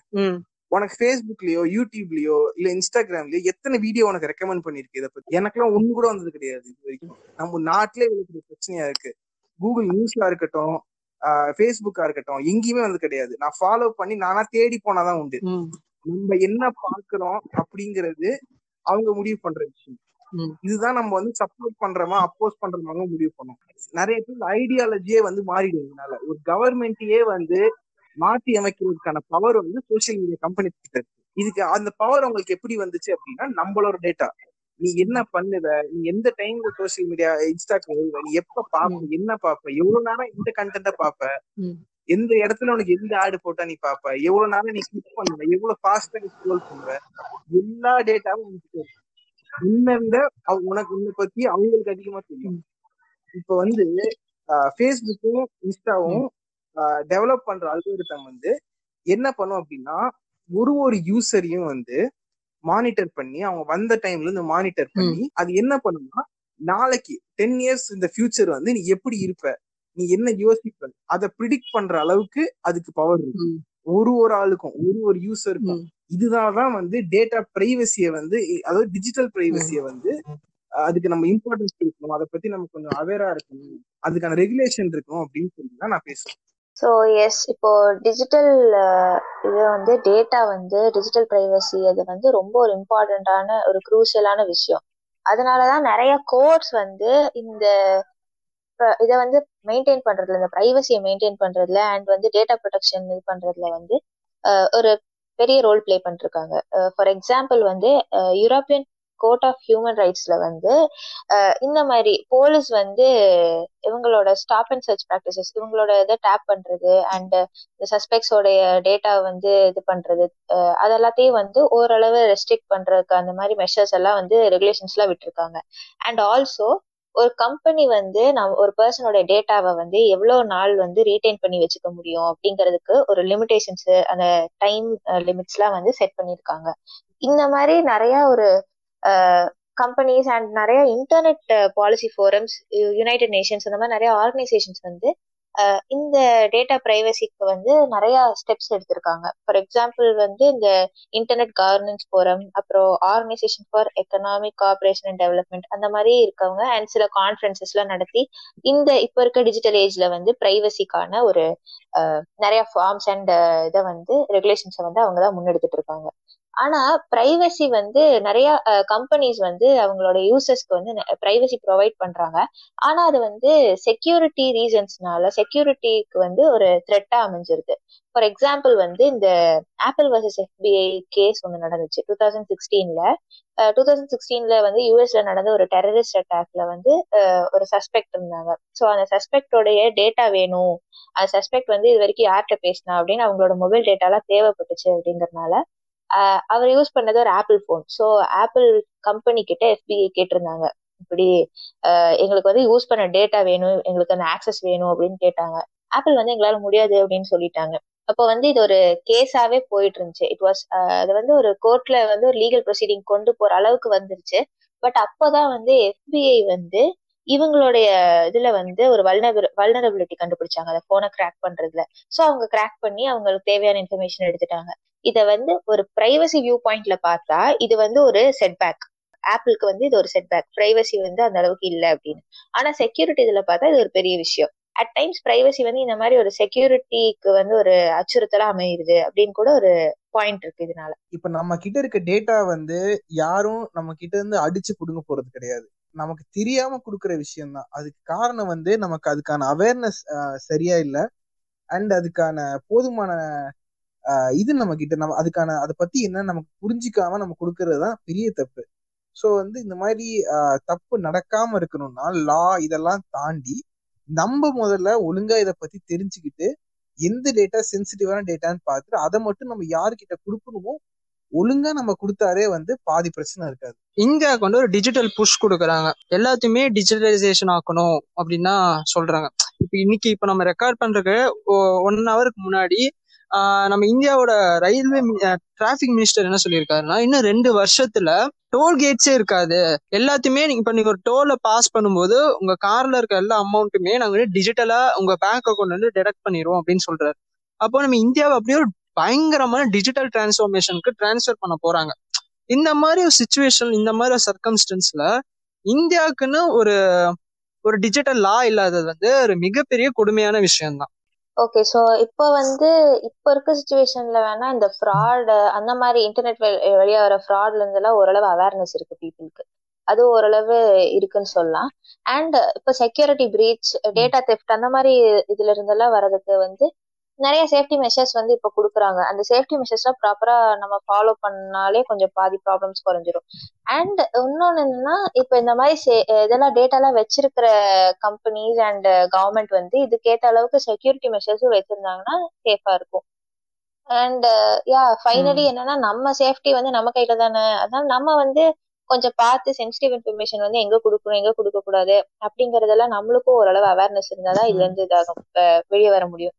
உனக்கு ஃபேஸ்புக்லயோ யூடியூப்லயோ இல்ல இன்ஸ்டாகிராம்லயோ எத்தனை வீடியோ உனக்கு ரெக்கமெண்ட் பண்ணிருக்கு இதை பத்தி? எனக்கெல்லாம் ஒண்ணு கூட வந்தது கிடையாது இது வரைக்கும். நம்ம நாட்டிலே இவ்வளவு பெரிய பிரச்சனையா இருக்கு. கூகுள் நியூஸ்ல இருக்கட்டும் ஃபேஸ்புக்கா இருக்கட்டும் எங்கேயுமே வந்து கிடையாது. நான் ஃபாலோ பண்ணி நானா தேடி போனாதான் உண்டு. நம்ம என்ன பாக்குறோம் அப்படிங்கிறது அவங்க முடிவு பண்ற விஷயம். இதுதான் நம்ம வந்து சப்போர்ட் பண்றோமா அப்போஸ் பண்றோமா முடிவு பண்ணோம். நிறைய பேர் ஐடியாலஜியே வந்து மாறிடும் இதனால ஒரு கவர்மெண்ட்டையே வந்து மாத்தி அமைக்கிறதுக்கான பவர் வந்து சோசியல் மீடியா கம்பெனி கிட்ட இருக்கு. இதுக்கு அந்த பவர் உங்களுக்கு எப்படி வந்துச்சு அப்படின்னா நம்மளோட டேட்டா நீ என்ன பண்ணுவ? நீ எந்த டைம்ல சோசியல் மீடியா இன்ஸ்டாக்கு வருவ? நீ எப்ப பாப்ப? என்ன பாப்ப? எவ்வளவு நேரம் இந்த கண்டென்ட்ட பாப்ப. எந்த இடத்துல உனக்கு எந்த ஆடு போட்டா நீ பாப்ப? எவ்வளவு நேரம் நீ கிளிக் பண்ணுவ? எவ்வளவு ஃபாஸ்டா நீ ஸ்க்ரோல் பண்ணுவ? எல்லா டேட்டாவும் உனக்கு. உன்னை விட உனக்கு உன்னை பத்தி அவங்களுக்கு அதிகமா தெரியும். இப்ப வந்து ஃபேஸ்புக்கும் இன்ஸ்டாவும் டெவலப் பண்ற அல்கோரிதம் வந்து என்ன பண்ணும் அப்படின்னா ஒரு ஒரு யூசரையும் வந்து மானிட்டர் பண்ணி அவங்க வந்த டைம்ல இருந்து மானிட்டர் பண்ணி அது என்ன பண்ணும்னா நாளைக்கு டென் இயர்ஸ் இந்த ஃபியூச்சர் வந்து நீ எப்படி இருப்ப? நீ என்ன யோசிப்ப? அதை ப்ரிடிக்ட் பண்ற அளவுக்கு அதுக்கு பவர் இருக்கு. ஒரு ஒரு ஆளுக்கும் ஒரு ஒரு யூசருக்கும் ம். இதுதான் வந்து டேட்டா பிரைவசிய வந்து அதாவது டிஜிட்டல் பிரைவசிய வந்து அதுக்கு நம்ம இம்பார்ட்டன்ஸ் கொடுக்கணும். அதை பத்தி நம்ம கொஞ்சம் அவேரா இருக்கணும். அதுக்கான ரெகுலேஷன் இருக்கணும் அப்படின்னு சொல்லி தான் நான் பேசுறேன். ஸோ எஸ் இப்போ டிஜிட்டல் இது வந்து டேட்டா வந்து டிஜிட்டல் ப்ரைவசி அது வந்து ரொம்ப ஒரு இம்பார்ட்டண்ட்டான ஒரு குரூசியலான விஷயம். அதனாலதான் நிறைய கோர்ஸ் வந்து இந்த இதை வந்து மெயின்டைன் பண்றதுல இந்த ப்ரைவசியை மெயின்டைன் பண்றதுல அண்ட் வந்து டேட்டா ப்ரொடெக்ஷன் இது பண்றதுல வந்து ஒரு பெரிய ரோல் ப்ளே பண்ணிருக்காங்க. ஃபார் எக்ஸாம்பிள் வந்து யூரோப்பியன் கோர்ட் ஆஃப் ஹியூமன் ரைட்ஸ்ல வந்து இந்த மாதிரி போலீஸ் வந்து இவங்களோட ஸ்டாப் அண்ட் சர்ச் ப்ராக்டிசஸ் இவங்களோட இதை டேப் பண்றது அண்ட் இந்த சஸ்பெக்ட்ஸோடைய டேட்டா வந்து இது பண்றது அதெல்லாத்தையும் அது எல்லாத்தையும் வந்து ஓரளவு ரெஸ்ட்ரிக்ட் பண்றதுக்கு அந்த மாதிரி மெஷர்ஸ் எல்லாம் வந்து ரெகுலேஷன்ஸ்லாம் விட்டுருக்காங்க. அண்ட் ஆல்சோ ஒரு கம்பெனி வந்து நம்ம ஒரு பர்சனோட டேட்டாவை வந்து எவ்வளோ நாள் வந்து ரீடைன் பண்ணி வச்சுக்க முடியும் அப்படிங்கிறதுக்கு ஒரு லிமிடேஷன்ஸ் அந்த டைம் லிமிட்ஸ்லாம் வந்து செட் பண்ணியிருக்காங்க இந்த மாதிரி நிறைய ஒரு கம்பெனிஸ் அண்ட் நிறைய internet policy forums United Nations அந்த மாதிரி நிறைய ஆர்கனைசேஷன்ஸ் வந்து இந்த டேட்டா பிரைவசிக்கு வந்து நிறைய ஸ்டெப்ஸ் எடுத்திருக்காங்க. ஃபார் எக்ஸாம்பிள் வந்து இந்த இன்டர்நெட் கவர்னன்ஸ் ஃபோரம் அப்புறம் organisation for economic corporation and development அந்த மாதிரி இருக்கவங்க அண்ட் சில கான்ஃபரன்சஸ்லாம் நடத்தி இந்த இப்போ இருக்க டிஜிட்டல் ஏஜ்ல வந்து பிரைவசிக்கான ஒரு நிறைய ஃபார்ம்ஸ் அண்ட் இதை வந்து ரெகுலேஷன்ஸை வந்து அவங்க தான் முன்னெடுத்துட்டு இருக்காங்க. ஆனா பிரைவசி வந்து நிறைய கம்பெனிஸ் வந்து அவங்களோட யூசர்ஸ்க்கு வந்து பிரைவசி ப்ரொவைட் பண்றாங்க. ஆனா அது வந்து செக்யூரிட்டி ரீசன்ஸ்னால செக்யூரிட்டிக்கு வந்து ஒரு த்ரெட்டா அமைஞ்சிருது. ஃபார் எக்ஸாம்பிள் வந்து இந்த ஆப்பிள் வர்சஸ் எஃபிஐ கேஸ் ஒன்று நடந்துச்சு. டூ தௌசண்ட் சிக்ஸ்டீன்ல டூ தௌசண்ட் சிக்ஸ்டீன்ல வந்து யூஎஸ்ல நடந்த ஒரு டெரரிஸ்ட் அட்டாக்ல வந்து ஒரு சஸ்பெக்ட் இருந்தாங்க. ஸோ அந்த சஸ்பெக்டோடைய டேட்டா வேணும். அந்த சஸ்பெக்ட் வந்து இது வரைக்கும் யார்கிட்ட பேசினா அப்படின்னு அவங்களோட மொபைல் டேட்டாலாம் தேவைப்பட்டுச்சு அப்படிங்கறதுனால அவர் யூஸ் பண்ணது ஒரு apple phone so apple company கிட்ட எஃபிஐ கேட்டிருந்தாங்க. இப்படி எங்களுக்கு வந்து யூஸ் பண்ண டேட்டா வேணும் எங்களுக்கு அந்த ஆக்சஸ் வேணும் அப்படின்னு கேட்டாங்க. ஆப்பிள் வந்து எங்களால முடியாது அப்படின்னு சொல்லிட்டாங்க. அப்போ வந்து இது ஒரு கேஸாவே போயிட்டு இருந்துச்சு இட் வாஸ் அது வந்து ஒரு கோர்ட்ல வந்து ஒரு லீகல் ப்ரொசீடிங் கொண்டு போற அளவுக்கு வந்துருச்சு. பட் அப்போதான் வந்து எஃபிஐ வந்து இவங்களுடைய இதுல வந்து ஒரு வல்னபிள் வல்னரபிலிட்டி கண்டுபிடிச்சாங்க. அந்த போனை கிராக் பண்றதுல. ஸோ அவங்க கிராக் பண்ணி அவங்களுக்கு தேவையான இன்ஃபர்மேஷன் எடுத்துட்டாங்க. இத வந்து ஒரு பிரைவசி வியூ பாயிண்ட்ல பார்த்தா இது வந்து ஒரு செட்பேக் ஆப்பிளுக்கு வந்து இது ஒரு செட்பேக் பிரைவசி வந்து அந்த அளவுக்கு இல்லை அப்படின்னு. ஆனா செக்யூரிட்டி இதுல பார்த்தா இது ஒரு பெரிய விஷயம். அட் டைம்ஸ் பிரைவசி வந்து இந்த மாதிரி ஒரு செக்யூரிட்டிக்கு வந்து ஒரு அச்சுறுத்தலா அமையுது அப்படின்னு கூட ஒரு பாயிண்ட் இருக்கு இதனால. இப்ப நம்ம கிட்ட இருக்க டேட்டா வந்து யாரும் நம்ம கிட்ட இருந்து அடிச்சு புடுங்க போறது கிடையாது. நமக்கு தெரியாம கொடுக்குற விஷயம் தான் அதுக்கு காரணம் வந்து நமக்கு அதுக்கான அவேர்னஸ் சரியா இல்லை. அண்ட் அதுக்கான போதுமான இது நம்ம கிட்ட நம்ம அதுக்கான அதை பத்தி என்ன நமக்கு புரிஞ்சிக்காம நம்ம கொடுக்கறது தான் பெரிய தப்பு. ஸோ வந்து இந்த மாதிரி தப்பு நடக்காம இருக்கணும்னா லா இதெல்லாம் தாண்டி நம்ம முதல்ல ஒழுங்கா இதை பத்தி தெரிஞ்சுக்கிட்டு எந்த டேட்டா சென்சிட்டிவான டேட்டான்னு பார்த்துட்டு அதை மட்டும் நம்ம யாருக்கிட்ட கொடுக்கணுமோ ஒழுங்கா நம்ம கொடுத்தாலே வந்து பாதி பிரச்சனை இருக்காது. இங்க கொண்டு ஒரு டிஜிட்டல் புஷ் கொடுக்குறாங்க. எல்லாத்தையுமே டிஜிட்டலைசேஷன் ஆக்கணும் அப்படின்னா சொல்றாங்க. இப்போ இன்னைக்கு இப்போ நம்ம ரெக்கார்ட் பண்றதுக்கு ஒன் ஹவருக்கு முன்னாடி நம்ம இந்தியாவோட ரயில்வே டிராபிக் மினிஸ்டர் என்ன சொல்லியிருக்காருன்னா இன்னும் ரெண்டு வருஷத்துல டோல் கேட்ஸே இருக்காது. எல்லாத்தையுமே நீங்க இப்ப நீங்க ஒரு டோலை பாஸ் பண்ணும்போது உங்க கார்ல இருக்க எல்லா அமௌண்ட்டுமே நாங்க வந்து டிஜிட்டலா உங்க பேங்க் அக்கௌண்ட்ல இருந்து டெடக்ட் பண்ணிடுவோம் அப்படின்னு சொல்றாரு. அப்போ நம்ம இந்தியாவை அப்படியே ஒரு பயங்கரமான டிஜிட்டல் டிரான்ஸ்ஃபார்மேஷனுக்கு டிரான்ஸ்ஃபர் பண்ண போறாங்க. இந்த மாதிரி ஒரு சுச்சுவேஷன் இந்த மாதிரி ஒரு சர்க்கம்ஸ்டன்ஸ்ல இந்தியாவுக்குன்னு ஒரு ஒரு டிஜிட்டல் லா இல்லாதது வந்து ஒரு மிகப்பெரிய கொடுமையான விஷயம்தான். ஓகே ஸோ இப்போ வந்து இப்போ இருக்க சுச்சுவேஷன்ல வேணா இந்த ஃப்ராடு அந்த மாதிரி இன்டர்நெட் வழியா வர ஃப்ராட்ல இருந்தெல்லாம் ஓரளவு அவேர்னஸ் இருக்கு பீப்புளுக்கு அது ஓரளவு இருக்குன்னு சொல்லலாம். அண்ட் இப்போ செக்யூரிட்டி பிரீச் டேட்டா தெஃப்ட் அந்த மாதிரி இதுல இருந்தெல்லாம் வர்றதுக்கு வந்து நிறைய சேஃப்டி மெஷர்ஸ் வந்து இப்போ கொடுக்குறாங்க. அந்த சேஃப்டி மெஷர்ஸ்லாம் ப்ராப்பரா நம்ம ஃபாலோ பண்ணாலே கொஞ்சம் பாதி ப்ராப்ளம்ஸ் குறைஞ்சிரும். அண்ட் இன்னொன்னு என்னன்னா இப்போ இந்த மாதிரி சே- இதெல்லாம் டேட்டாலாம் வச்சிருக்கிற கம்பெனிஸ் அண்ட் கவர்மெண்ட் வந்து இதுக்கேத்த அளவுக்கு செக்யூரிட்டி மெஷர்ஸும் வச்சிருந்தாங்கன்னா சேஃபா இருக்கும். அண்ட் யா ஃபைனலி என்னன்னா நம்ம சேஃப்டி வந்து நம்ம கையில தானே. அதனால நம்ம வந்து கொஞ்சம் பார்த்து சென்சிட்டிவ் இன்ஃபர்மேஷன் வந்து எங்க கொடுக்கணும் எங்க கொடுக்க கூடாது அப்படிங்கறதெல்லாம் நம்மளுக்கும் ஓரளவு அவேர்னஸ் இருந்தாதான் இதுல இருந்து இதாகும். வெளியே வர முடியும்.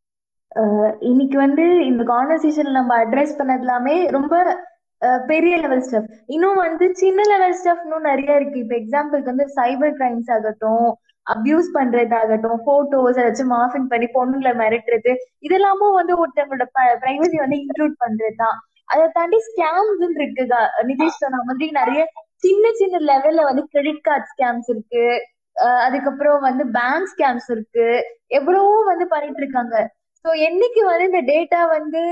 இன்னைக்கு வந்து இந்த கான்வர்சேஷன் நம்ம அட்ரஸ் பண்ணது எல்லாமே ரொம்ப பெரிய லெவல் ஸ்டெப் இன்னும் வந்து சின்ன லெவல் ஸ்டஃப் நிறைய இருக்கு. இப்ப எக்ஸாம்பிளுக்கு வந்து சைபர் கிரைம்ஸ் ஆகட்டும் அபியூஸ் பண்றதாகட்டும் போட்டோஸ் ஏதாச்சும் மாஃபிங் பண்ணி பொண்ணுங்களை மிரட்டுறது இதெல்லாமும் வந்து ஒருத்தவங்களோட பிரைவசி வந்து இன்க்ளூட் பண்றதுதான் அதை தாண்டி ஸ்கேம்ஸ் இருக்கு நிதிஷ் சொன்ன மாதிரி நிறைய சின்ன சின்ன லெவல்ல வந்து கிரெடிட் கார்டு ஸ்கேம்ஸ் இருக்கு. அதுக்கப்புறம் வந்து பேங்க் ஸ்கேம்ஸ் இருக்கு. எவ்வளவோ வந்து பண்ணிட்டு இருக்காங்க. ஸோ என்னைக்கு வந்து இந்த டேட்டா வந்து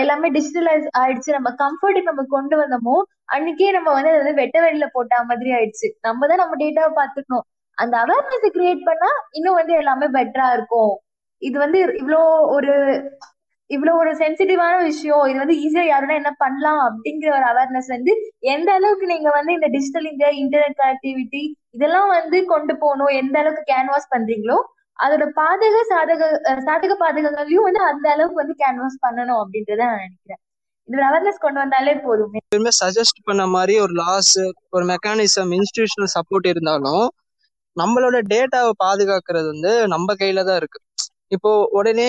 எல்லாமே டிஜிட்டலைஸ் ஆயிடுச்சு நம்ம கம்ஃபர்ட் நம்ம கொண்டு வந்தோமோ அன்னைக்கே நம்ம வந்து அதை வந்து வெட்ட வெளியில போட்ட மாதிரி ஆயிடுச்சு. நம்ம தான் நம்ம டேட்டாவை பார்த்துக்கணும். அந்த அவேர்னஸ் கிரியேட் பண்ணா இன்னும் வந்து எல்லாமே பெட்டரா இருக்கும். இது வந்து இவ்வளோ ஒரு இவ்வளோ ஒரு சென்சிட்டிவான விஷயம். இது வந்து ஈஸியா யாருன்னா என்ன பண்ணலாம் அப்படிங்கிற ஒரு அவேர்னஸ் வந்து எந்த அளவுக்கு நீங்க வந்து இந்த டிஜிட்டல் இந்தியா இன்டர்நெட் கனெக்டிவிட்டி இதெல்லாம் வந்து கொண்டு போகணும் எந்த அளவுக்கு கேன்வாஸ் பண்றீங்களோ அதோட பாதக சாதக சாதக பாதகங்களையும் வந்து அந்த அளவுக்கு வந்து கேன்வாஸ் பண்ணணும் அப்படின்றத நான் நினைக்கிறேன். இந்த அவேர்னஸ் கொண்டு வந்தாலே போதும். சஜஸ்ட் பண்ண மாதிரி ஒரு லாஸ் ஒரு மெக்கானிசம் இன்ஸ்டிடியூஷனல் சப்போர்ட் இருந்தாலும் நம்மளோட டேட்டாவை பாதுகாக்கிறது வந்து நம்ம கையில தான் இருக்கு. இப்போ உடனே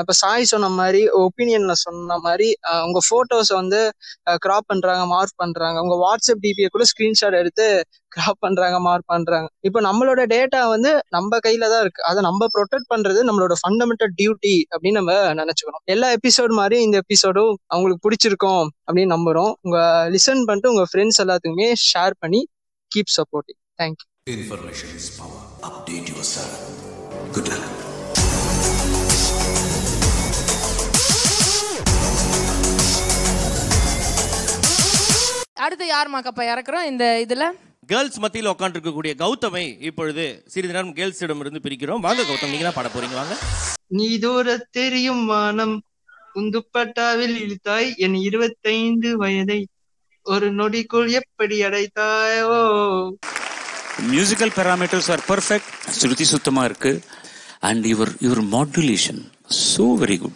இப்போ சாய் சொன்ன மாதிரி ஒப்பீனியன்ல சொன்ன மாதிரி உங்க போட்டோஸ் வந்து கிராப் பண்றாங்க மார்க் பண்றாங்க. உங்க வாட்ஸ்அப் டிபியை கூட ஸ்கிரீன்ஷாட் எடுத்து கிராப் பண்றாங்க மார்க் பண்றாங்க. இப்போ நம்மளோட டேட்டா வந்து நம்ம கையில தான் இருக்கு. அதை நம்ம ப்ரொடெக்ட் பண்றது நம்மளோட ஃபண்டமெண்டல் டியூட்டி அப்படின்னு நம்ம நினைச்சுக்கணும். எல்லா எபிசோட் மாதிரி இந்த எபிசோடும் அவங்களுக்கு பிடிச்சிருக்கும் அப்படின்னு நம்புறோம். உங்க லிசன் பண்ணிட்டு உங்க ஃப்ரெண்ட்ஸ் எல்லாத்துக்குமே ஷேர் பண்ணி keep supporting thank you information is power update your yourself. Good luck. அடுத்து யார் மாக்கப்பா இறக்குறோம்? இந்த இதுல? கேர்ள்ஸ் மத்தியில் உட்காந்துருக்கக்கூடிய கௌதமை இப்பொழுது சிறிது நேரம் கேர்ள்ஸிடம் இருந்து பிரிக்கிறோம். வாங்க கௌதம் நீங்க தான் பாட போறீங்க. வாங்க. நீ தூர தெரியும் வானம் குந்துப்பட்டாவில் இழுத்தாய். என் இருபத்தைந்து வயதை ஒரு நொடிக்குள் எப்படி அடைத்தாயோ? மியூசிக்கல் பேராமீட்டர்ஸ் ஆர் பர்ஃபெக்ட் ஸ்ருதி சுத்தமா இருக்கு. And your your modulation so very good